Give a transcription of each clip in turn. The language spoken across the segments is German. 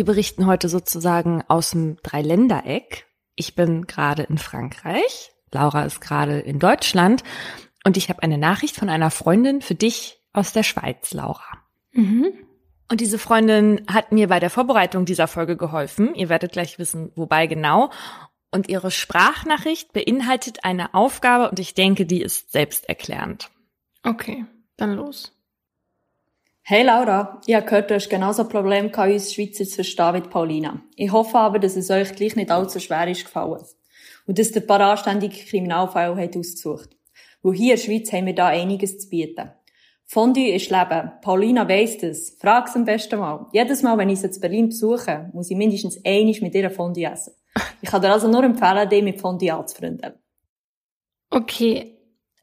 Wir berichten heute sozusagen aus dem Dreiländereck. Ich bin gerade in Frankreich, Laura ist gerade in Deutschland und ich habe eine Nachricht von einer Freundin für dich aus der Schweiz, Laura. Mhm. Und diese Freundin hat mir bei der Vorbereitung dieser Folge geholfen. Ihr werdet gleich wissen, wobei genau. Und ihre Sprachnachricht beinhaltet eine Aufgabe und ich denke, die ist selbsterklärend. Okay, dann los. Hey Laura, ich habe gehört, du hast genauso ein Problem gehabt, uns Schweizer zu verstehen wie Paulina. Ich hoffe aber, dass es euch gleich nicht allzu schwer ist gefallen. Und dass ihr ein paar anständige Kriminalfälle habt ausgesucht. Wo hier in der Schweiz haben wir da einiges zu bieten. Fondue ist Leben. Paulina weiss das. Frag's am besten mal. Jedes Mal, wenn ich sie in Berlin besuche, muss ich mindestens einig mit ihr Fondue essen. Ich kann dir also nur empfehlen, dich mit Fondue anzufreunden. Okay,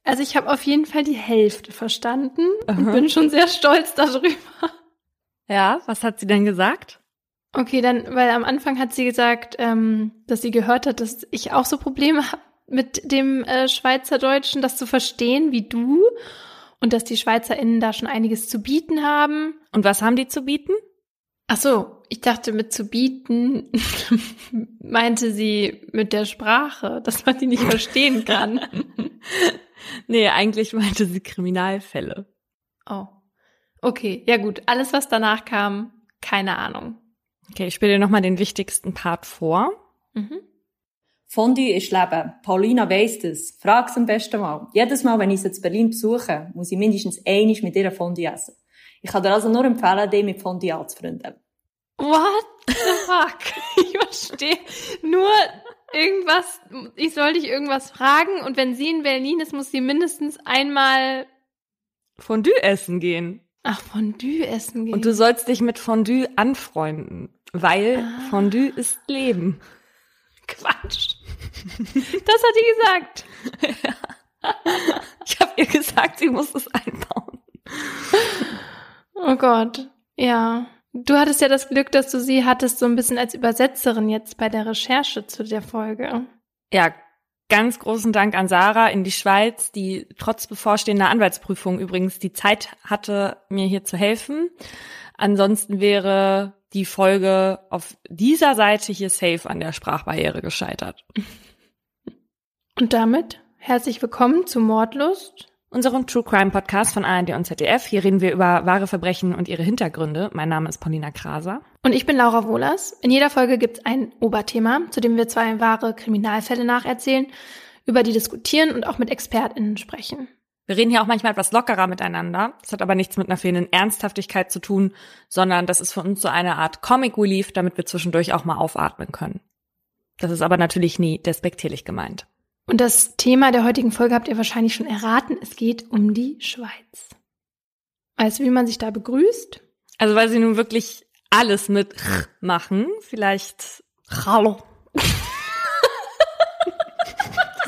also ich habe auf jeden Fall die Hälfte verstanden Aha. und bin schon sehr stolz darüber. Ja, was hat sie denn gesagt? Okay, dann, weil am Anfang hat sie gesagt, ähm, dass sie gehört hat, dass ich auch so Probleme habe mit dem äh, Schweizerdeutschen, das zu verstehen wie du und dass die SchweizerInnen da schon einiges zu bieten haben. Und was haben die zu bieten? Ach so, ich dachte mit zu bieten meinte sie mit der Sprache, dass man die nicht verstehen kann. nee, eigentlich meinte sie Kriminalfälle. Oh. Okay, ja gut. Alles, was danach kam, keine Ahnung. Okay, ich spiele dir nochmal den wichtigsten Part vor. Mhm. Fondue ist Leben. Paulina weiss das. Frag's am besten mal. Jedes Mal, wenn ich sie in Berlin besuche, muss ich mindestens einig mit ihr Fondue essen. Ich kann dir also nur empfehlen, dich mit Fondue anzufreunden. What the fuck? ich verstehe nur irgendwas, ich soll dich irgendwas fragen und wenn sie in Berlin ist, muss sie mindestens einmal Fondue essen gehen. Ach, Fondue essen gehen. Und du sollst dich mit Fondue anfreunden, weil ah. Fondue ist Leben. Quatsch. Das hat die gesagt. Ja. Ich habe ihr gesagt, sie muss es einbauen. Oh Gott. Ja. Du hattest ja das Glück, dass du sie hattest so ein bisschen als Übersetzerin jetzt bei der Recherche zu der Folge. Ja, ganz großen Dank an Sarah in die Schweiz, die trotz bevorstehender Anwaltsprüfung übrigens die Zeit hatte, mir hier zu helfen. Ansonsten wäre die Folge auf dieser Seite hier safe an der Sprachbarriere gescheitert. Und damit herzlich willkommen zu Mordlust, unserem True Crime Podcast von ARD und ZDF. Hier reden wir über wahre Verbrechen und ihre Hintergründe. Mein Name ist Paulina Kraser. Und ich bin Laura Wohlers. In jeder Folge gibt es ein Oberthema, zu dem wir zwei wahre Kriminalfälle nacherzählen, über die diskutieren und auch mit ExpertInnen sprechen. Wir reden hier auch manchmal etwas lockerer miteinander. Das hat aber nichts mit einer fehlenden Ernsthaftigkeit zu tun, sondern das ist für uns so eine Art Comic Relief, damit wir zwischendurch auch mal aufatmen können. Das ist aber natürlich nie despektierlich gemeint. Und das Thema der heutigen Folge habt ihr wahrscheinlich schon erraten. Es geht um die Schweiz. Weißt du, wie man sich da begrüßt? Also, weil sie nun wirklich alles mit machen. Vielleicht Hallo.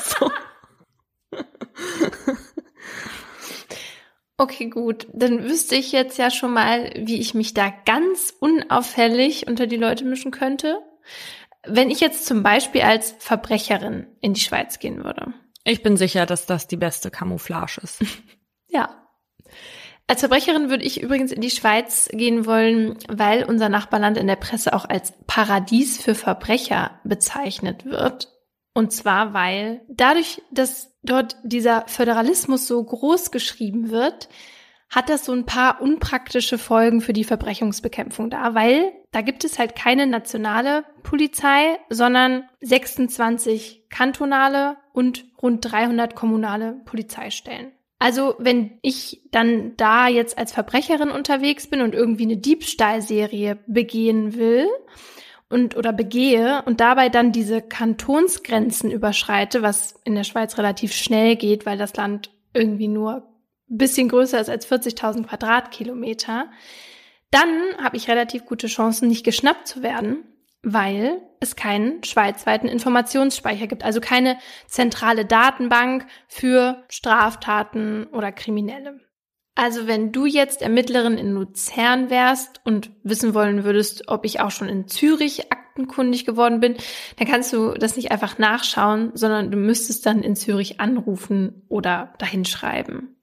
so. Okay, gut. Dann wüsste ich jetzt ja schon mal, wie ich mich da ganz unauffällig unter die Leute mischen könnte. Wenn ich jetzt zum Beispiel als Verbrecherin in die Schweiz gehen würde. Ich bin sicher, dass das die beste Camouflage ist. ja. Als Verbrecherin würde ich übrigens in die Schweiz gehen wollen, weil unser Nachbarland in der Presse auch als Paradies für Verbrecher bezeichnet wird. Und zwar, weil dadurch, dass dort dieser Föderalismus so groß geschrieben wird, hat das so ein paar unpraktische Folgen für die Verbrechungsbekämpfung da, weil da gibt es halt keine nationale Polizei, sondern 26 kantonale und rund 300 kommunale Polizeistellen. Also wenn ich dann da jetzt als Verbrecherin unterwegs bin und irgendwie eine Diebstahlserie begehen will und oder begehe und dabei dann diese Kantonsgrenzen überschreite, was in der Schweiz relativ schnell geht, weil das Land irgendwie nur bisschen größer ist als 40.000 Quadratkilometer, dann habe ich relativ gute Chancen, nicht geschnappt zu werden, weil es keinen schweizweiten Informationsspeicher gibt, also keine zentrale Datenbank für Straftaten oder Kriminelle. Also wenn du jetzt Ermittlerin in Luzern wärst und wissen wollen würdest, ob ich auch schon in Zürich aktenkundig geworden bin, dann kannst du das nicht einfach nachschauen, sondern du müsstest dann in Zürich anrufen oder dahinschreiben.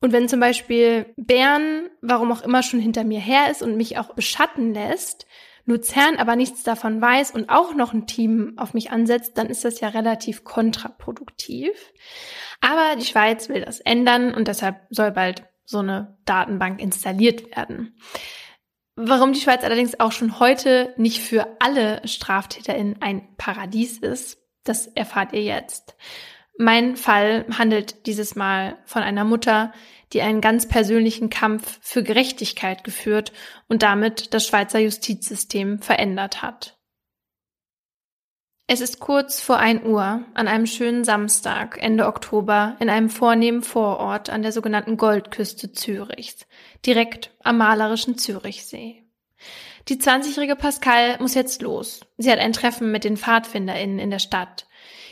Und wenn zum Beispiel Bern, warum auch immer, schon hinter mir her ist und mich auch beschatten lässt, Luzern aber nichts davon weiß und auch noch ein Team auf mich ansetzt, dann ist das ja relativ kontraproduktiv. Aber die Schweiz will das ändern und deshalb soll bald so eine Datenbank installiert werden. Warum die Schweiz allerdings auch schon heute nicht für alle StraftäterInnen ein Paradies ist, das erfahrt ihr jetzt. Mein Fall handelt dieses Mal von einer Mutter, die einen ganz persönlichen Kampf für Gerechtigkeit geführt und damit das Schweizer Justizsystem verändert hat. Es ist kurz vor ein Uhr an einem schönen Samstag Ende Oktober in einem vornehmen Vorort an der sogenannten Goldküste Zürichs, direkt am malerischen Zürichsee. Die 20-jährige Pascal muss jetzt los. Sie hat ein Treffen mit den PfadfinderInnen in der Stadt.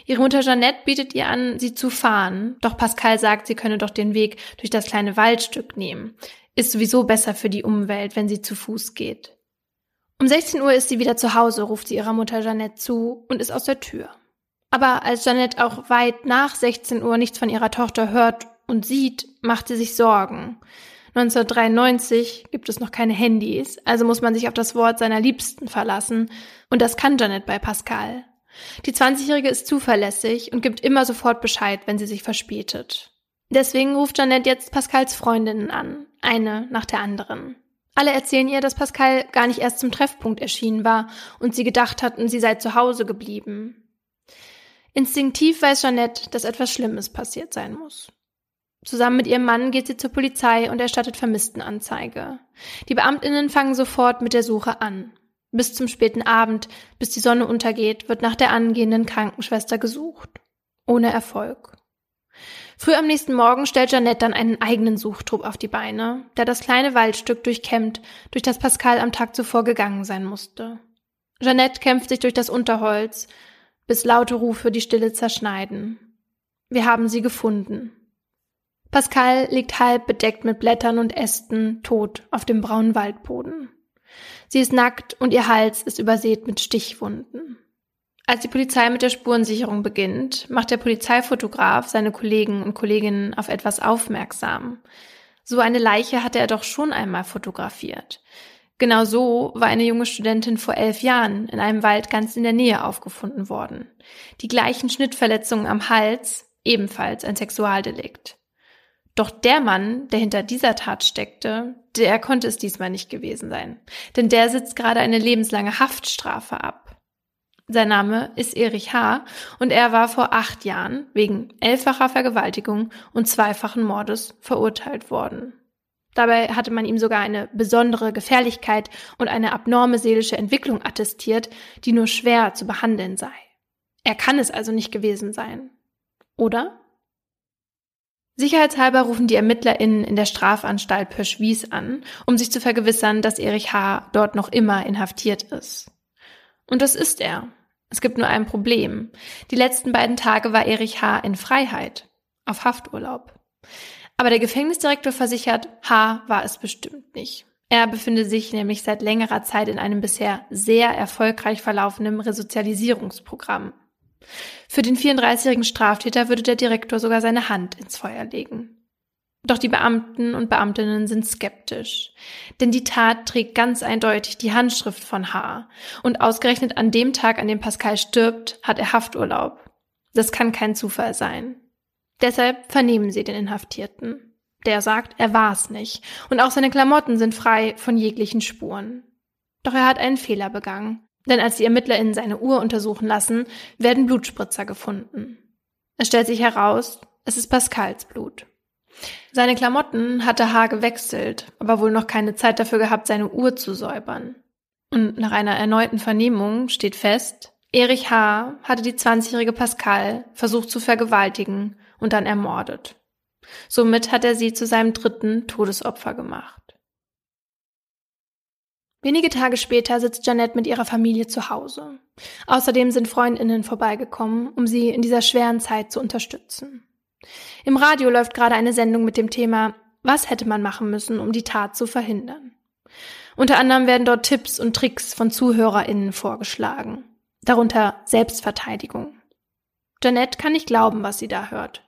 Ihre Mutter Jeannette bietet ihr an, sie zu fahren, doch Pascal sagt, sie könne doch den Weg durch das kleine Waldstück nehmen. Ist sowieso besser für die Umwelt, wenn sie zu Fuß geht. Um 16 Uhr ist sie wieder zu Hause, ruft sie ihrer Mutter Jeannette zu und ist aus der Tür. Aber als Jeannette auch weit nach 16 Uhr nichts von ihrer Tochter hört und sieht, macht sie sich Sorgen. 1993 gibt es noch keine Handys, also muss man sich auf das Wort seiner Liebsten verlassen. Und das kann Janet bei Pascal. Die 20-Jährige ist zuverlässig und gibt immer sofort Bescheid, wenn sie sich verspätet. Deswegen ruft Janette jetzt Pascals Freundinnen an, eine nach der anderen. Alle erzählen ihr, dass Pascal gar nicht erst zum Treffpunkt erschienen war und sie gedacht hatten, sie sei zu Hause geblieben. Instinktiv weiß Jeanette, dass etwas Schlimmes passiert sein muss. Zusammen mit ihrem Mann geht sie zur Polizei und erstattet Vermisstenanzeige. Die Beamtinnen fangen sofort mit der Suche an. Bis zum späten Abend, bis die Sonne untergeht, wird nach der angehenden Krankenschwester gesucht. Ohne Erfolg. Früh am nächsten Morgen stellt Jeannette dann einen eigenen Suchtrupp auf die Beine, der das kleine Waldstück durchkämmt, durch das Pascal am Tag zuvor gegangen sein musste. Jeannette kämpft sich durch das Unterholz, bis laute Rufe die Stille zerschneiden. Wir haben sie gefunden. Pascal liegt halb bedeckt mit Blättern und Ästen, tot auf dem braunen Waldboden. Sie ist nackt und ihr Hals ist übersät mit Stichwunden. Als die Polizei mit der Spurensicherung beginnt, macht der Polizeifotograf seine Kollegen und Kolleginnen auf etwas aufmerksam. So eine Leiche hatte er doch schon einmal fotografiert. Genau so war eine junge Studentin vor elf Jahren in einem Wald ganz in der Nähe aufgefunden worden. Die gleichen Schnittverletzungen am Hals, ebenfalls ein Sexualdelikt. Doch der Mann, der hinter dieser Tat steckte, der konnte es diesmal nicht gewesen sein. Denn der sitzt gerade eine lebenslange Haftstrafe ab. Sein Name ist Erich H. und er war vor acht Jahren wegen elffacher Vergewaltigung und zweifachen Mordes verurteilt worden. Dabei hatte man ihm sogar eine besondere Gefährlichkeit und eine abnorme seelische Entwicklung attestiert, die nur schwer zu behandeln sei. Er kann es also nicht gewesen sein. Oder? Sicherheitshalber rufen die ErmittlerInnen in der Strafanstalt Pöschwies an, um sich zu vergewissern, dass Erich H. dort noch immer inhaftiert ist. Und das ist er. Es gibt nur ein Problem. Die letzten beiden Tage war Erich H. in Freiheit, auf Hafturlaub. Aber der Gefängnisdirektor versichert, H. war es bestimmt nicht. Er befinde sich nämlich seit längerer Zeit in einem bisher sehr erfolgreich verlaufenden Resozialisierungsprogramm. Für den 34-jährigen Straftäter würde der Direktor sogar seine Hand ins Feuer legen. Doch die Beamten und Beamtinnen sind skeptisch. Denn die Tat trägt ganz eindeutig die Handschrift von H. Und ausgerechnet an dem Tag, an dem Pascal stirbt, hat er Hafturlaub. Das kann kein Zufall sein. Deshalb vernehmen sie den Inhaftierten. Der sagt, er war's nicht. Und auch seine Klamotten sind frei von jeglichen Spuren. Doch er hat einen Fehler begangen. Denn als die ErmittlerInnen seine Uhr untersuchen lassen, werden Blutspritzer gefunden. Es stellt sich heraus, es ist Pascals Blut. Seine Klamotten hatte H. gewechselt, aber wohl noch keine Zeit dafür gehabt, seine Uhr zu säubern. Und nach einer erneuten Vernehmung steht fest, Erich H. hatte die 20-jährige Pascal versucht zu vergewaltigen und dann ermordet. Somit hat er sie zu seinem dritten Todesopfer gemacht. Wenige Tage später sitzt Janette mit ihrer Familie zu Hause. Außerdem sind Freundinnen vorbeigekommen, um sie in dieser schweren Zeit zu unterstützen. Im Radio läuft gerade eine Sendung mit dem Thema Was hätte man machen müssen, um die Tat zu verhindern? Unter anderem werden dort Tipps und Tricks von ZuhörerInnen vorgeschlagen. Darunter Selbstverteidigung. Janette kann nicht glauben, was sie da hört.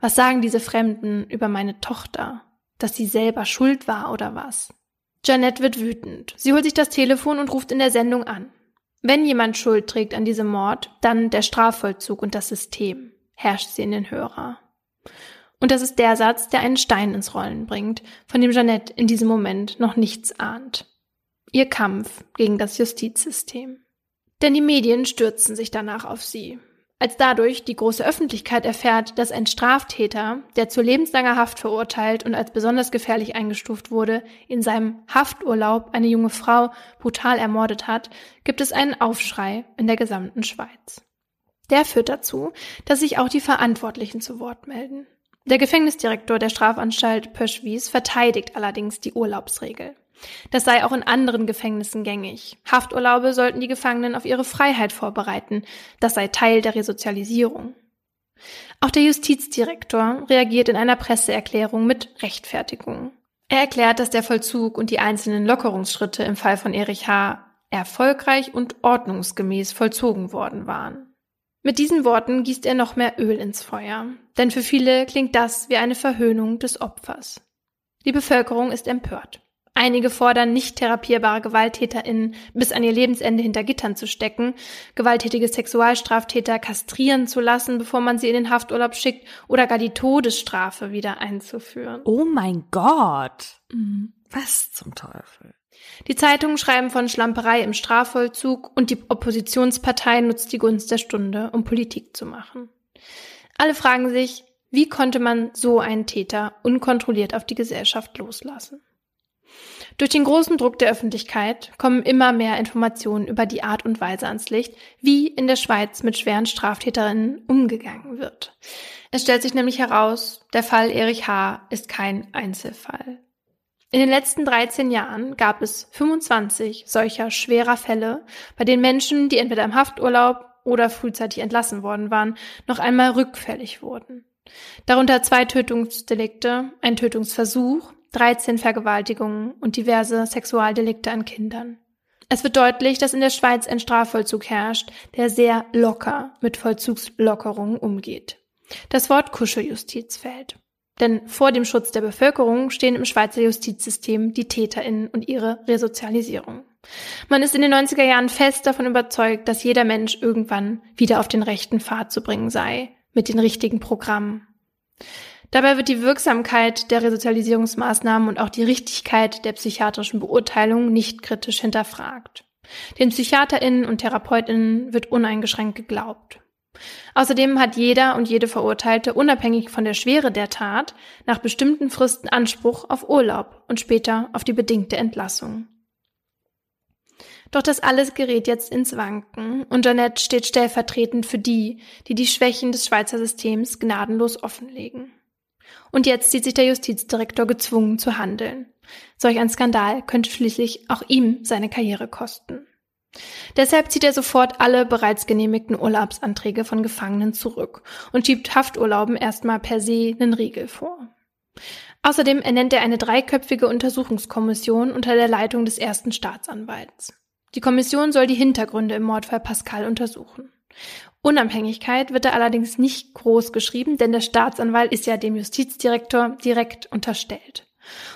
Was sagen diese Fremden über meine Tochter? Dass sie selber schuld war oder was? Janette wird wütend. Sie holt sich das Telefon und ruft in der Sendung an. Wenn jemand Schuld trägt an diesem Mord, dann der Strafvollzug und das System, herrscht sie in den Hörer. Und das ist der Satz, der einen Stein ins Rollen bringt, von dem Jeanette in diesem Moment noch nichts ahnt. Ihr Kampf gegen das Justizsystem. Denn die Medien stürzen sich danach auf sie. Als dadurch die große Öffentlichkeit erfährt, dass ein Straftäter, der zu lebenslanger Haft verurteilt und als besonders gefährlich eingestuft wurde, in seinem Hafturlaub eine junge Frau brutal ermordet hat, gibt es einen Aufschrei in der gesamten Schweiz. Der führt dazu, dass sich auch die Verantwortlichen zu Wort melden. Der Gefängnisdirektor der Strafanstalt Pöschwies verteidigt allerdings die Urlaubsregel. Das sei auch in anderen Gefängnissen gängig. Hafturlaube sollten die Gefangenen auf ihre Freiheit vorbereiten. Das sei Teil der Resozialisierung. Auch der Justizdirektor reagiert in einer Presseerklärung mit Rechtfertigung. Er erklärt, dass der Vollzug und die einzelnen Lockerungsschritte im Fall von Erich H. erfolgreich und ordnungsgemäß vollzogen worden waren. Mit diesen Worten gießt er noch mehr Öl ins Feuer, denn für viele klingt das wie eine Verhöhnung des Opfers. Die Bevölkerung ist empört. Einige fordern, nicht therapierbare GewalttäterInnen bis an ihr Lebensende hinter Gittern zu stecken, gewalttätige Sexualstraftäter kastrieren zu lassen, bevor man sie in den Hafturlaub schickt oder gar die Todesstrafe wieder einzuführen. Oh mein Gott! Mhm. Was zum Teufel? Die Zeitungen schreiben von Schlamperei im Strafvollzug und die Oppositionspartei nutzt die Gunst der Stunde, um Politik zu machen. Alle fragen sich, wie konnte man so einen Täter unkontrolliert auf die Gesellschaft loslassen? Durch den großen Druck der Öffentlichkeit kommen immer mehr Informationen über die Art und Weise ans Licht, wie in der Schweiz mit schweren Straftäterinnen umgegangen wird. Es stellt sich nämlich heraus, der Fall Erich H. ist kein Einzelfall. In den letzten 13 Jahren gab es 25 solcher schwerer Fälle, bei denen Menschen, die entweder im Hafturlaub oder frühzeitig entlassen worden waren, noch einmal rückfällig wurden. Darunter zwei Tötungsdelikte, ein Tötungsversuch, 13 Vergewaltigungen und diverse Sexualdelikte an Kindern. Es wird deutlich, dass in der Schweiz ein Strafvollzug herrscht, der sehr locker mit Vollzugslockerungen umgeht. Das Wort Kuscheljustiz fällt. Denn vor dem Schutz der Bevölkerung stehen im Schweizer Justizsystem die TäterInnen und ihre Resozialisierung. Man ist in den 90er Jahren fest davon überzeugt, dass jeder Mensch irgendwann wieder auf den rechten Pfad zu bringen sei, mit den richtigen Programmen. Dabei wird die Wirksamkeit der Resozialisierungsmaßnahmen und auch die Richtigkeit der psychiatrischen Beurteilung nicht kritisch hinterfragt. Den PsychiaterInnen und TherapeutInnen wird uneingeschränkt geglaubt. Außerdem hat jeder und jede Verurteilte unabhängig von der Schwere der Tat nach bestimmten Fristen Anspruch auf Urlaub und später auf die bedingte Entlassung. Doch das alles gerät jetzt ins Wanken und Jeanette steht stellvertretend für die, die die Schwächen des Schweizer Systems gnadenlos offenlegen. Und jetzt sieht sich der Justizdirektor gezwungen zu handeln. Solch ein Skandal könnte schließlich auch ihm seine Karriere kosten. Deshalb zieht er sofort alle bereits genehmigten Urlaubsanträge von Gefangenen zurück und schiebt Hafturlauben erstmal per se einen Riegel vor. Außerdem ernennt er eine dreiköpfige Untersuchungskommission unter der Leitung des ersten Staatsanwalts. Die Kommission soll die Hintergründe im Mordfall Pascal untersuchen. Unabhängigkeit wird da allerdings nicht groß geschrieben, denn der Staatsanwalt ist ja dem Justizdirektor direkt unterstellt.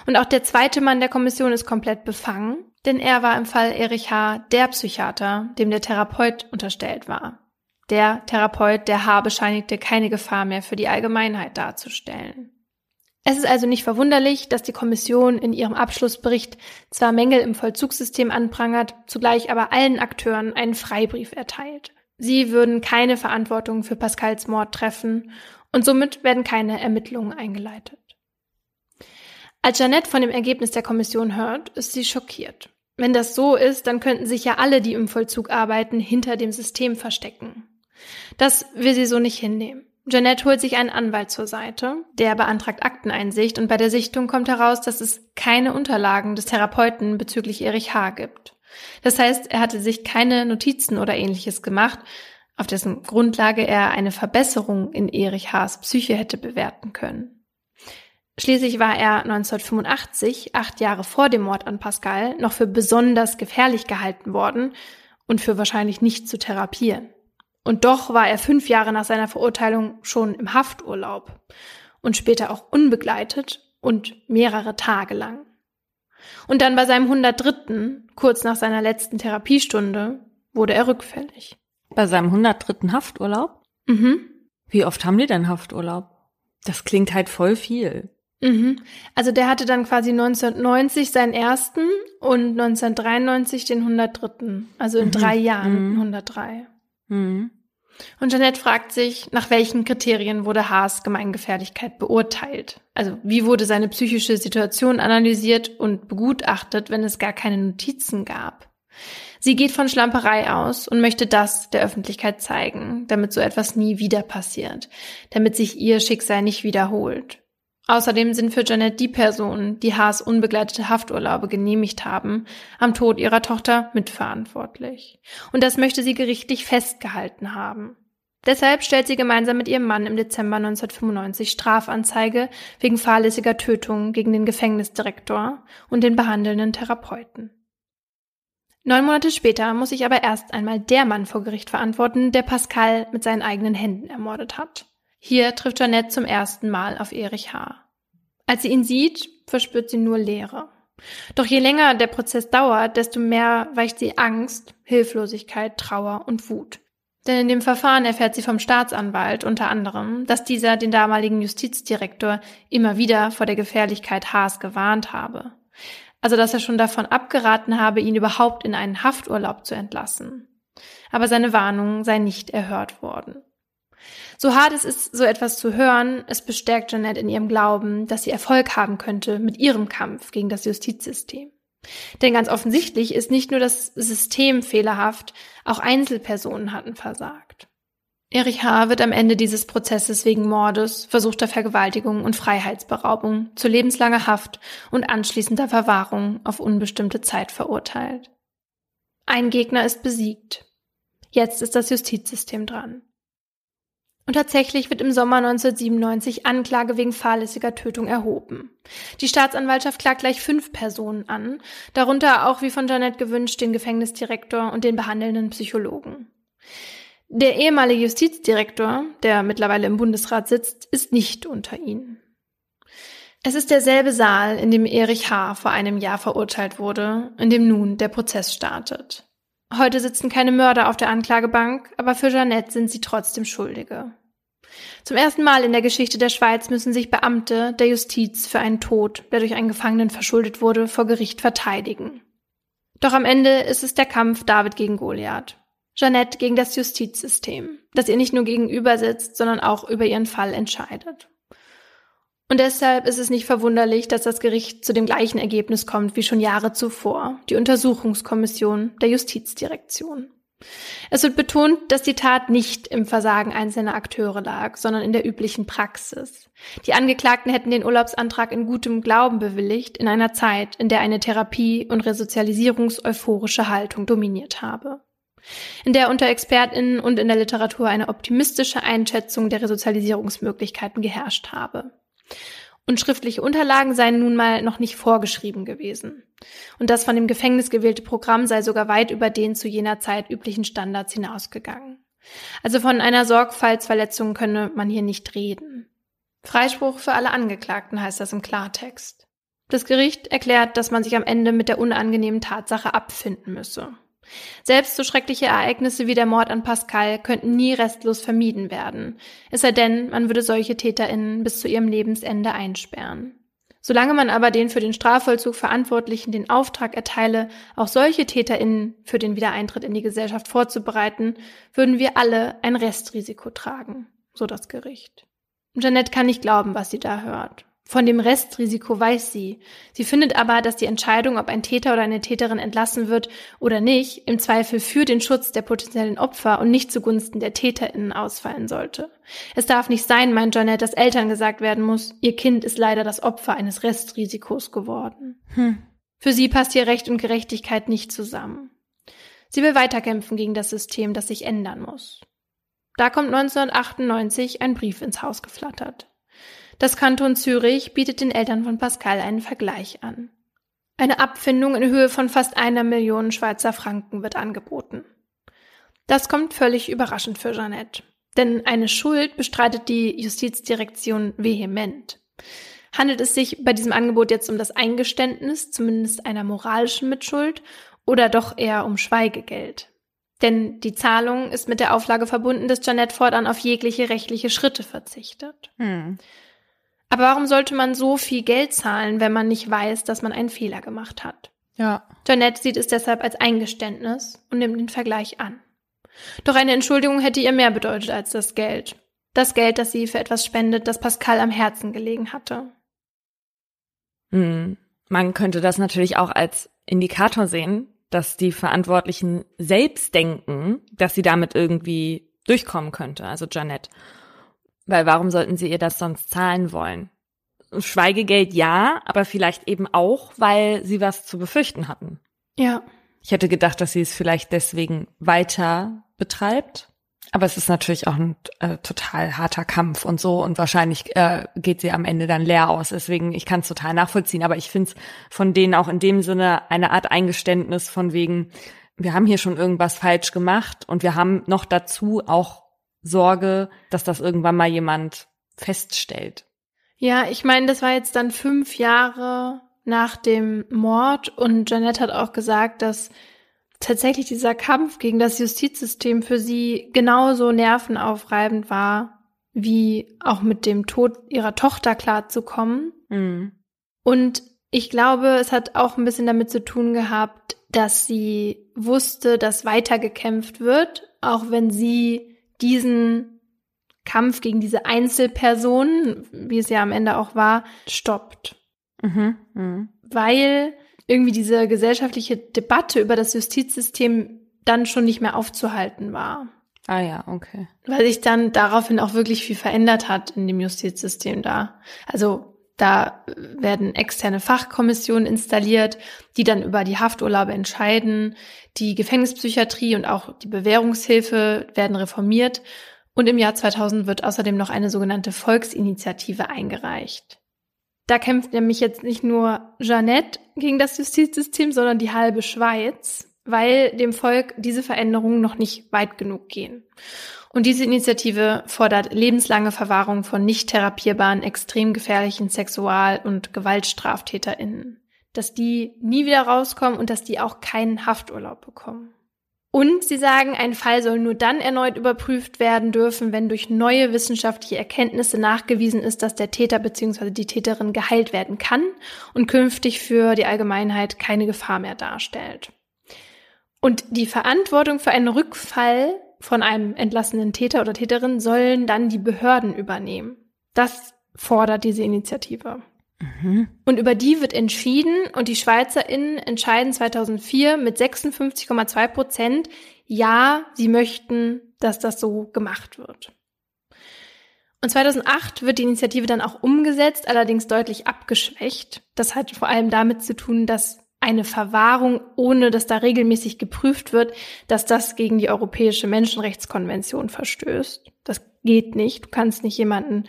Und auch der zweite Mann der Kommission ist komplett befangen, denn er war im Fall Erich H. der Psychiater, dem der Therapeut unterstellt war. Der Therapeut, der H. bescheinigte, keine Gefahr mehr für die Allgemeinheit darzustellen. Es ist also nicht verwunderlich, dass die Kommission in ihrem Abschlussbericht zwar Mängel im Vollzugssystem anprangert, zugleich aber allen Akteuren einen Freibrief erteilt. Sie würden keine Verantwortung für Pascals Mord treffen und somit werden keine Ermittlungen eingeleitet. Als Jeanette von dem Ergebnis der Kommission hört, ist sie schockiert. Wenn das so ist, dann könnten sich ja alle, die im Vollzug arbeiten, hinter dem System verstecken. Das will sie so nicht hinnehmen. Jeanette holt sich einen Anwalt zur Seite, der beantragt Akteneinsicht und bei der Sichtung kommt heraus, dass es keine Unterlagen des Therapeuten bezüglich Erich H. gibt. Das heißt, er hatte sich keine Notizen oder ähnliches gemacht, auf dessen Grundlage er eine Verbesserung in Erich H.s Psyche hätte bewerten können. Schließlich war er 1985, acht Jahre vor dem Mord an Pascal, noch für besonders gefährlich gehalten worden und für wahrscheinlich nicht zu therapieren. Und doch war er fünf Jahre nach seiner Verurteilung schon im Hafturlaub und später auch unbegleitet und mehrere Tage lang. Und dann bei seinem 103., kurz nach seiner letzten Therapiestunde, wurde er rückfällig. Bei seinem 103. Hafturlaub? Mhm. Wie oft haben die denn Hafturlaub? Das klingt halt voll viel. Mhm. Also der hatte dann quasi 1990 seinen ersten und 1993 den 103. Also in Mhm. drei Jahren Mhm. 103. Mhm. Und Jeanette fragt sich, nach welchen Kriterien wurde Haas Gemeingefährlichkeit beurteilt? Also wie wurde seine psychische Situation analysiert und begutachtet, wenn es gar keine Notizen gab? Sie geht von Schlamperei aus und möchte das der Öffentlichkeit zeigen, damit so etwas nie wieder passiert, damit sich ihr Schicksal nicht wiederholt. Außerdem sind für Jeanette die Personen, die Haas unbegleitete Hafturlaube genehmigt haben, am Tod ihrer Tochter mitverantwortlich. Und das möchte sie gerichtlich festgehalten haben. Deshalb stellt sie gemeinsam mit ihrem Mann im Dezember 1995 Strafanzeige wegen fahrlässiger Tötung gegen den Gefängnisdirektor und den behandelnden Therapeuten. Neun Monate später muss sich aber erst einmal der Mann vor Gericht verantworten, der Pascal mit seinen eigenen Händen ermordet hat. Hier trifft Jeanette zum ersten Mal auf Erich H. Als sie ihn sieht, verspürt sie nur Leere. Doch je länger der Prozess dauert, desto mehr weicht sie Angst, Hilflosigkeit, Trauer und Wut. Denn in dem Verfahren erfährt sie vom Staatsanwalt unter anderem, dass dieser den damaligen Justizdirektor immer wieder vor der Gefährlichkeit Haas gewarnt habe. Also dass er schon davon abgeraten habe, ihn überhaupt in einen Hafturlaub zu entlassen. Aber seine Warnung sei nicht erhört worden. So hart es ist, so etwas zu hören, es bestärkt Jeanette in ihrem Glauben, dass sie Erfolg haben könnte mit ihrem Kampf gegen das Justizsystem. Denn ganz offensichtlich ist nicht nur das System fehlerhaft, auch Einzelpersonen hatten versagt. Erich H. wird am Ende dieses Prozesses wegen Mordes, versuchter Vergewaltigung und Freiheitsberaubung zu lebenslanger Haft und anschließender Verwahrung auf unbestimmte Zeit verurteilt. Ein Gegner ist besiegt. Jetzt ist das Justizsystem dran. Und tatsächlich wird im Sommer 1997 Anklage wegen fahrlässiger Tötung erhoben. Die Staatsanwaltschaft klagt gleich fünf Personen an, darunter auch wie von Janet gewünscht den Gefängnisdirektor und den behandelnden Psychologen. Der ehemalige Justizdirektor, der mittlerweile im Bundesrat sitzt, ist nicht unter ihnen. Es ist derselbe Saal, in dem Erich H. vor einem Jahr verurteilt wurde, in dem nun der Prozess startet. Heute sitzen keine Mörder auf der Anklagebank, aber für Jeanette sind sie trotzdem Schuldige. Zum ersten Mal in der Geschichte der Schweiz müssen sich Beamte der Justiz für einen Tod, der durch einen Gefangenen verschuldet wurde, vor Gericht verteidigen. Doch am Ende ist es der Kampf David gegen Goliath. Jeanette gegen das Justizsystem, das ihr nicht nur gegenüber sitzt, sondern auch über ihren Fall entscheidet. Und deshalb ist es nicht verwunderlich, dass das Gericht zu dem gleichen Ergebnis kommt wie schon Jahre zuvor, die Untersuchungskommission der Justizdirektion. Es wird betont, dass die Tat nicht im Versagen einzelner Akteure lag, sondern in der üblichen Praxis. Die Angeklagten hätten den Urlaubsantrag in gutem Glauben bewilligt, in einer Zeit, in der eine Therapie- und Resozialisierungs-euphorische Haltung dominiert habe. In der unter ExpertInnen und in der Literatur eine optimistische Einschätzung der Resozialisierungsmöglichkeiten geherrscht habe. Und schriftliche Unterlagen seien nun mal noch nicht vorgeschrieben gewesen. Und das von dem Gefängnis gewählte Programm sei sogar weit über den zu jener Zeit üblichen Standards hinausgegangen. Also von einer Sorgfaltsverletzung könne man hier nicht reden. Freispruch für alle Angeklagten heißt das im Klartext. Das Gericht erklärt, dass man sich am Ende mit der unangenehmen Tatsache abfinden müsse. Selbst so schreckliche Ereignisse wie der Mord an Pascal könnten nie restlos vermieden werden, es sei denn, man würde solche TäterInnen bis zu ihrem Lebensende einsperren. Solange man aber den für den Strafvollzug Verantwortlichen den Auftrag erteile, auch solche TäterInnen für den Wiedereintritt in die Gesellschaft vorzubereiten, würden wir alle ein Restrisiko tragen, so das Gericht. Jeanette kann nicht glauben, was sie da hört. Von dem Restrisiko weiß sie. Sie findet aber, dass die Entscheidung, ob ein Täter oder eine Täterin entlassen wird oder nicht, im Zweifel für den Schutz der potenziellen Opfer und nicht zugunsten der TäterInnen ausfallen sollte. Es darf nicht sein, meint Jeanette, dass Eltern gesagt werden muss, ihr Kind ist leider das Opfer eines Restrisikos geworden. Hm. Für sie passt hier Recht und Gerechtigkeit nicht zusammen. Sie will weiterkämpfen gegen das System, das sich ändern muss. Da kommt 1998 ein Brief ins Haus geflattert. Das Kanton Zürich bietet den Eltern von Pascal einen Vergleich an. Eine Abfindung in Höhe von fast einer Million Schweizer Franken wird angeboten. Das kommt völlig überraschend für Jeanette. Denn eine Schuld bestreitet die Justizdirektion vehement. Handelt es sich bei diesem Angebot jetzt um das Eingeständnis, zumindest einer moralischen Mitschuld, oder doch eher um Schweigegeld? Denn die Zahlung ist mit der Auflage verbunden, dass Janet fortan auf jegliche rechtliche Schritte verzichtet. Hm. Aber warum sollte man so viel Geld zahlen, wenn man nicht weiß, dass man einen Fehler gemacht hat? Ja. Janet sieht es deshalb als Eingeständnis und nimmt den Vergleich an. Doch eine Entschuldigung hätte ihr mehr bedeutet als das Geld. Das Geld, das sie für etwas spendet, das Pascal am Herzen gelegen hatte. Hm. Man könnte das natürlich auch als Indikator sehen, dass die Verantwortlichen selbst denken, dass sie damit irgendwie durchkommen könnte, also Janet. Weil warum sollten sie ihr das sonst zahlen wollen? Schweigegeld ja, aber vielleicht eben auch, weil sie was zu befürchten hatten. Ja. Ich hätte gedacht, dass sie es vielleicht deswegen weiter betreibt. Aber es ist natürlich auch ein äh, total harter Kampf und so und wahrscheinlich äh, geht sie am Ende dann leer aus. Deswegen, ich kann es total nachvollziehen, aber ich finde es von denen auch in dem Sinne eine Art Eingeständnis von wegen, wir haben hier schon irgendwas falsch gemacht und wir haben noch dazu auch Sorge, dass das irgendwann mal jemand feststellt. Ja, ich meine, das war jetzt dann fünf Jahre nach dem Mord und Janette hat auch gesagt, dass tatsächlich dieser Kampf gegen das Justizsystem für sie genauso nervenaufreibend war, wie auch mit dem Tod ihrer Tochter klarzukommen. Mhm. Und ich glaube, es hat auch ein bisschen damit zu tun gehabt, dass sie wusste, dass weitergekämpft wird, auch wenn sie diesen Kampf gegen diese Einzelpersonen, wie es ja am Ende auch war, stoppt. Mhm. Mhm. Weil irgendwie diese gesellschaftliche Debatte über das Justizsystem dann schon nicht mehr aufzuhalten war. Ah ja, okay. Weil sich dann daraufhin auch wirklich viel verändert hat in dem Justizsystem da. Also da werden externe Fachkommissionen installiert, die dann über die Hafturlaube entscheiden. Die Gefängnispsychiatrie und auch die Bewährungshilfe werden reformiert. Und im Jahr 2000 wird außerdem noch eine sogenannte Volksinitiative eingereicht. Da kämpft nämlich jetzt nicht nur Jeannette gegen das Justizsystem, sondern die halbe Schweiz, weil dem Volk diese Veränderungen noch nicht weit genug gehen. Und diese Initiative fordert lebenslange Verwahrung von nicht therapierbaren, extrem gefährlichen Sexual- und GewaltstraftäterInnen. Dass die nie wieder rauskommen und dass die auch keinen Hafturlaub bekommen. Und sie sagen, ein Fall soll nur dann erneut überprüft werden dürfen, wenn durch neue wissenschaftliche Erkenntnisse nachgewiesen ist, dass der Täter bzw. die Täterin geheilt werden kann und künftig für die Allgemeinheit keine Gefahr mehr darstellt. Und die Verantwortung für einen Rückfall von einem entlassenen Täter oder Täterin sollen dann die Behörden übernehmen. Das fordert diese Initiative. Mhm. Und über die wird entschieden und die SchweizerInnen entscheiden 2004 mit 56,2 Prozent, ja, sie möchten, dass das so gemacht wird. Und 2008 wird die Initiative dann auch umgesetzt, allerdings deutlich abgeschwächt. Das hat vor allem damit zu tun, dass eine Verwahrung, ohne dass da regelmäßig geprüft wird, dass das gegen die Europäische Menschenrechtskonvention verstößt. Das geht nicht. Du kannst nicht jemanden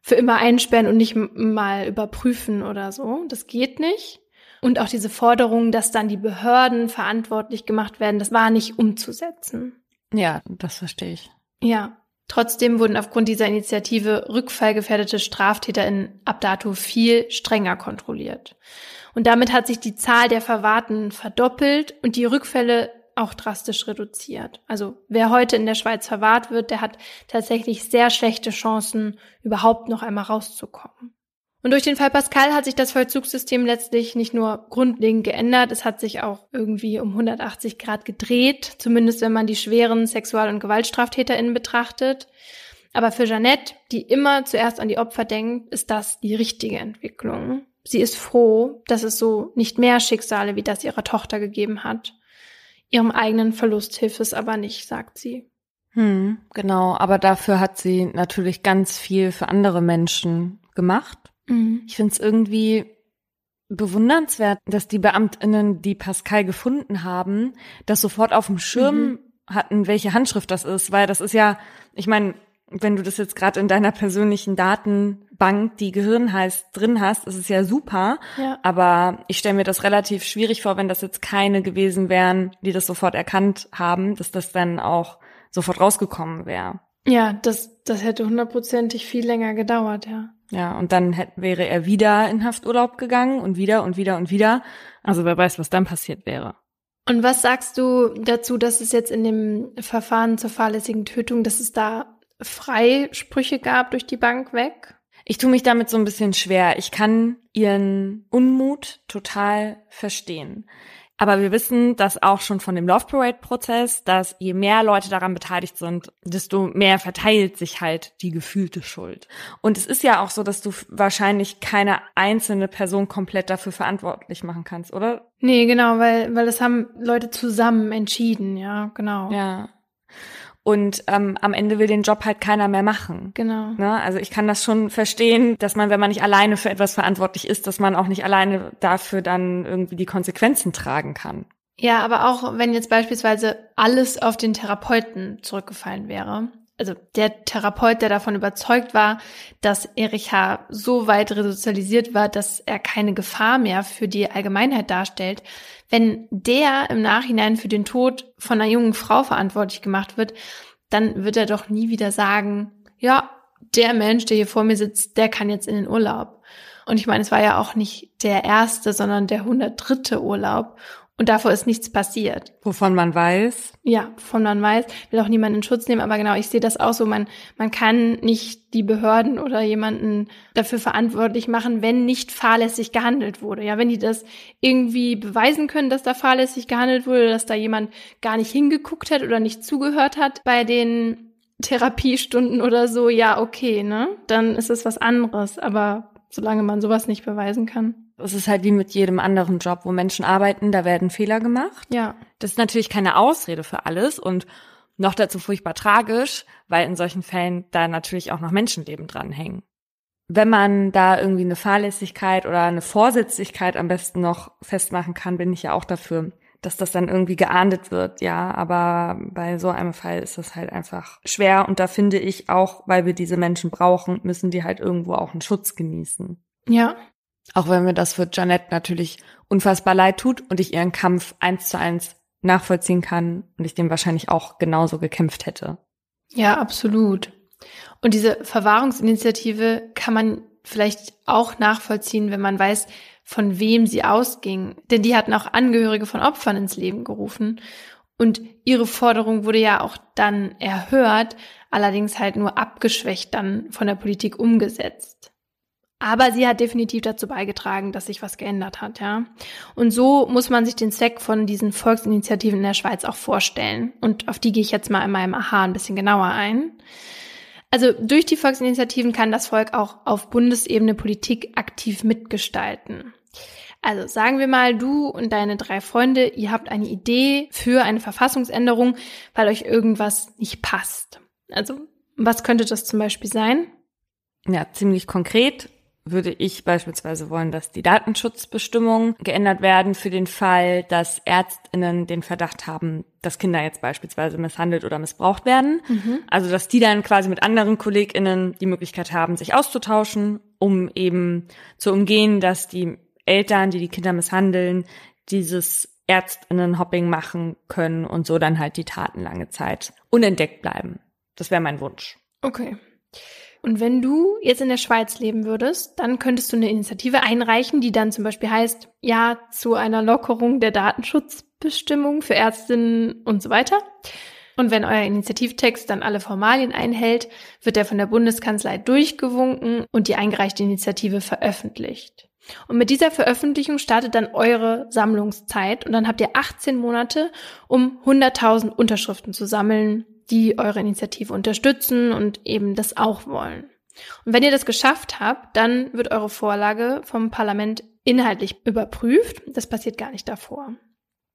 für immer einsperren und nicht mal überprüfen oder so. Das geht nicht. Und auch diese Forderung, dass dann die Behörden verantwortlich gemacht werden, das war nicht umzusetzen. Ja, das verstehe ich. Ja. Trotzdem wurden aufgrund dieser Initiative rückfallgefährdete StraftäterInnen ab dato viel strenger kontrolliert. Und damit hat sich die Zahl der Verwahrten verdoppelt und die Rückfälle auch drastisch reduziert. Also wer heute in der Schweiz verwahrt wird, der hat tatsächlich sehr schlechte Chancen, überhaupt noch einmal rauszukommen. Und durch den Fall Pascal hat sich das Vollzugssystem letztlich nicht nur grundlegend geändert, es hat sich auch irgendwie um 180 Grad gedreht, zumindest wenn man die schweren Sexual- und GewaltstraftäterInnen betrachtet. Aber für Jeannette, die immer zuerst an die Opfer denkt, ist das die richtige Entwicklung. Sie ist froh, dass es so nicht mehr Schicksale wie das ihrer Tochter gegeben hat. Ihrem eigenen Verlust hilft es aber nicht, sagt sie. Hm, genau, aber dafür hat sie natürlich ganz viel für andere Menschen gemacht. Mhm. Ich finde es irgendwie bewundernswert, dass die Beamtinnen, die Pascal gefunden haben, das sofort auf dem Schirm mhm. hatten, welche Handschrift das ist, weil das ist ja, ich meine, wenn du das jetzt gerade in deiner persönlichen Datenbank, die Gehirn heißt, drin hast, ist es ja super. Ja. Aber ich stelle mir das relativ schwierig vor, wenn das jetzt keine gewesen wären, die das sofort erkannt haben, dass das dann auch sofort rausgekommen wäre. Ja, das, das hätte hundertprozentig viel länger gedauert, ja. Ja, und dann hätte, wäre er wieder in Hafturlaub gegangen und wieder und wieder und wieder. Also wer weiß, was dann passiert wäre. Und was sagst du dazu, dass es jetzt in dem Verfahren zur fahrlässigen Tötung, dass es da Freisprüche gab durch die Bank weg? Ich tue mich damit so ein bisschen schwer. Ich kann ihren Unmut total verstehen. Aber wir wissen das auch schon von dem Love Parade Prozess, dass je mehr Leute daran beteiligt sind, desto mehr verteilt sich halt die gefühlte Schuld. Und es ist ja auch so, dass du wahrscheinlich keine einzelne Person komplett dafür verantwortlich machen kannst, oder? Nee, genau, weil, weil das haben Leute zusammen entschieden, ja, genau. Ja. Und ähm, am Ende will den Job halt keiner mehr machen. Genau. Ne? Also ich kann das schon verstehen, dass man, wenn man nicht alleine für etwas verantwortlich ist, dass man auch nicht alleine dafür dann irgendwie die Konsequenzen tragen kann. Ja, aber auch wenn jetzt beispielsweise alles auf den Therapeuten zurückgefallen wäre. Also der Therapeut, der davon überzeugt war, dass Erich H. so weit resozialisiert war, dass er keine Gefahr mehr für die Allgemeinheit darstellt, wenn der im Nachhinein für den Tod von einer jungen Frau verantwortlich gemacht wird, dann wird er doch nie wieder sagen, ja, der Mensch, der hier vor mir sitzt, der kann jetzt in den Urlaub. Und ich meine, es war ja auch nicht der erste, sondern der 103. Urlaub. Und davor ist nichts passiert. Wovon man weiß. Ja, wovon man weiß. Will auch niemanden in Schutz nehmen, aber genau, ich sehe das auch so. Man, man kann nicht die Behörden oder jemanden dafür verantwortlich machen, wenn nicht fahrlässig gehandelt wurde. Ja, wenn die das irgendwie beweisen können, dass da fahrlässig gehandelt wurde, dass da jemand gar nicht hingeguckt hat oder nicht zugehört hat bei den Therapiestunden oder so, ja, okay, ne? Dann ist es was anderes. Aber solange man sowas nicht beweisen kann. Es ist halt wie mit jedem anderen Job, wo Menschen arbeiten, da werden Fehler gemacht. Ja. Das ist natürlich keine Ausrede für alles und noch dazu furchtbar tragisch, weil in solchen Fällen da natürlich auch noch Menschenleben dranhängen. Wenn man da irgendwie eine Fahrlässigkeit oder eine Vorsätzlichkeit am besten noch festmachen kann, bin ich ja auch dafür, dass das dann irgendwie geahndet wird, ja. Aber bei so einem Fall ist das halt einfach schwer und da finde ich auch, weil wir diese Menschen brauchen, müssen die halt irgendwo auch einen Schutz genießen. Ja. Auch wenn mir das für Janette natürlich unfassbar leid tut und ich ihren Kampf eins zu eins nachvollziehen kann und ich dem wahrscheinlich auch genauso gekämpft hätte. Ja, absolut. Und diese Verwahrungsinitiative kann man vielleicht auch nachvollziehen, wenn man weiß, von wem sie ausging. Denn die hatten auch Angehörige von Opfern ins Leben gerufen. Und ihre Forderung wurde ja auch dann erhört, allerdings halt nur abgeschwächt dann von der Politik umgesetzt. Aber sie hat definitiv dazu beigetragen, dass sich was geändert hat, ja. Und so muss man sich den Zweck von diesen Volksinitiativen in der Schweiz auch vorstellen. Und auf die gehe ich jetzt mal in meinem Aha ein bisschen genauer ein. Also durch die Volksinitiativen kann das Volk auch auf Bundesebene Politik aktiv mitgestalten. Also sagen wir mal, du und deine drei Freunde, ihr habt eine Idee für eine Verfassungsänderung, weil euch irgendwas nicht passt. Also was könnte das zum Beispiel sein? Ja, ziemlich konkret würde ich beispielsweise wollen, dass die Datenschutzbestimmungen geändert werden für den Fall, dass Ärztinnen den Verdacht haben, dass Kinder jetzt beispielsweise misshandelt oder missbraucht werden. Mhm. Also, dass die dann quasi mit anderen KollegInnen die Möglichkeit haben, sich auszutauschen, um eben zu umgehen, dass die Eltern, die die Kinder misshandeln, dieses Ärztinnenhopping machen können und so dann halt die Taten lange Zeit unentdeckt bleiben. Das wäre mein Wunsch. Okay. Und wenn du jetzt in der Schweiz leben würdest, dann könntest du eine Initiative einreichen, die dann zum Beispiel heißt, ja, zu einer Lockerung der Datenschutzbestimmung für Ärztinnen und so weiter. Und wenn euer Initiativtext dann alle Formalien einhält, wird er von der Bundeskanzlei durchgewunken und die eingereichte Initiative veröffentlicht. Und mit dieser Veröffentlichung startet dann eure Sammlungszeit und dann habt ihr 18 Monate, um 100.000 Unterschriften zu sammeln, die eure Initiative unterstützen und eben das auch wollen. Und wenn ihr das geschafft habt, dann wird eure Vorlage vom Parlament inhaltlich überprüft. Das passiert gar nicht davor.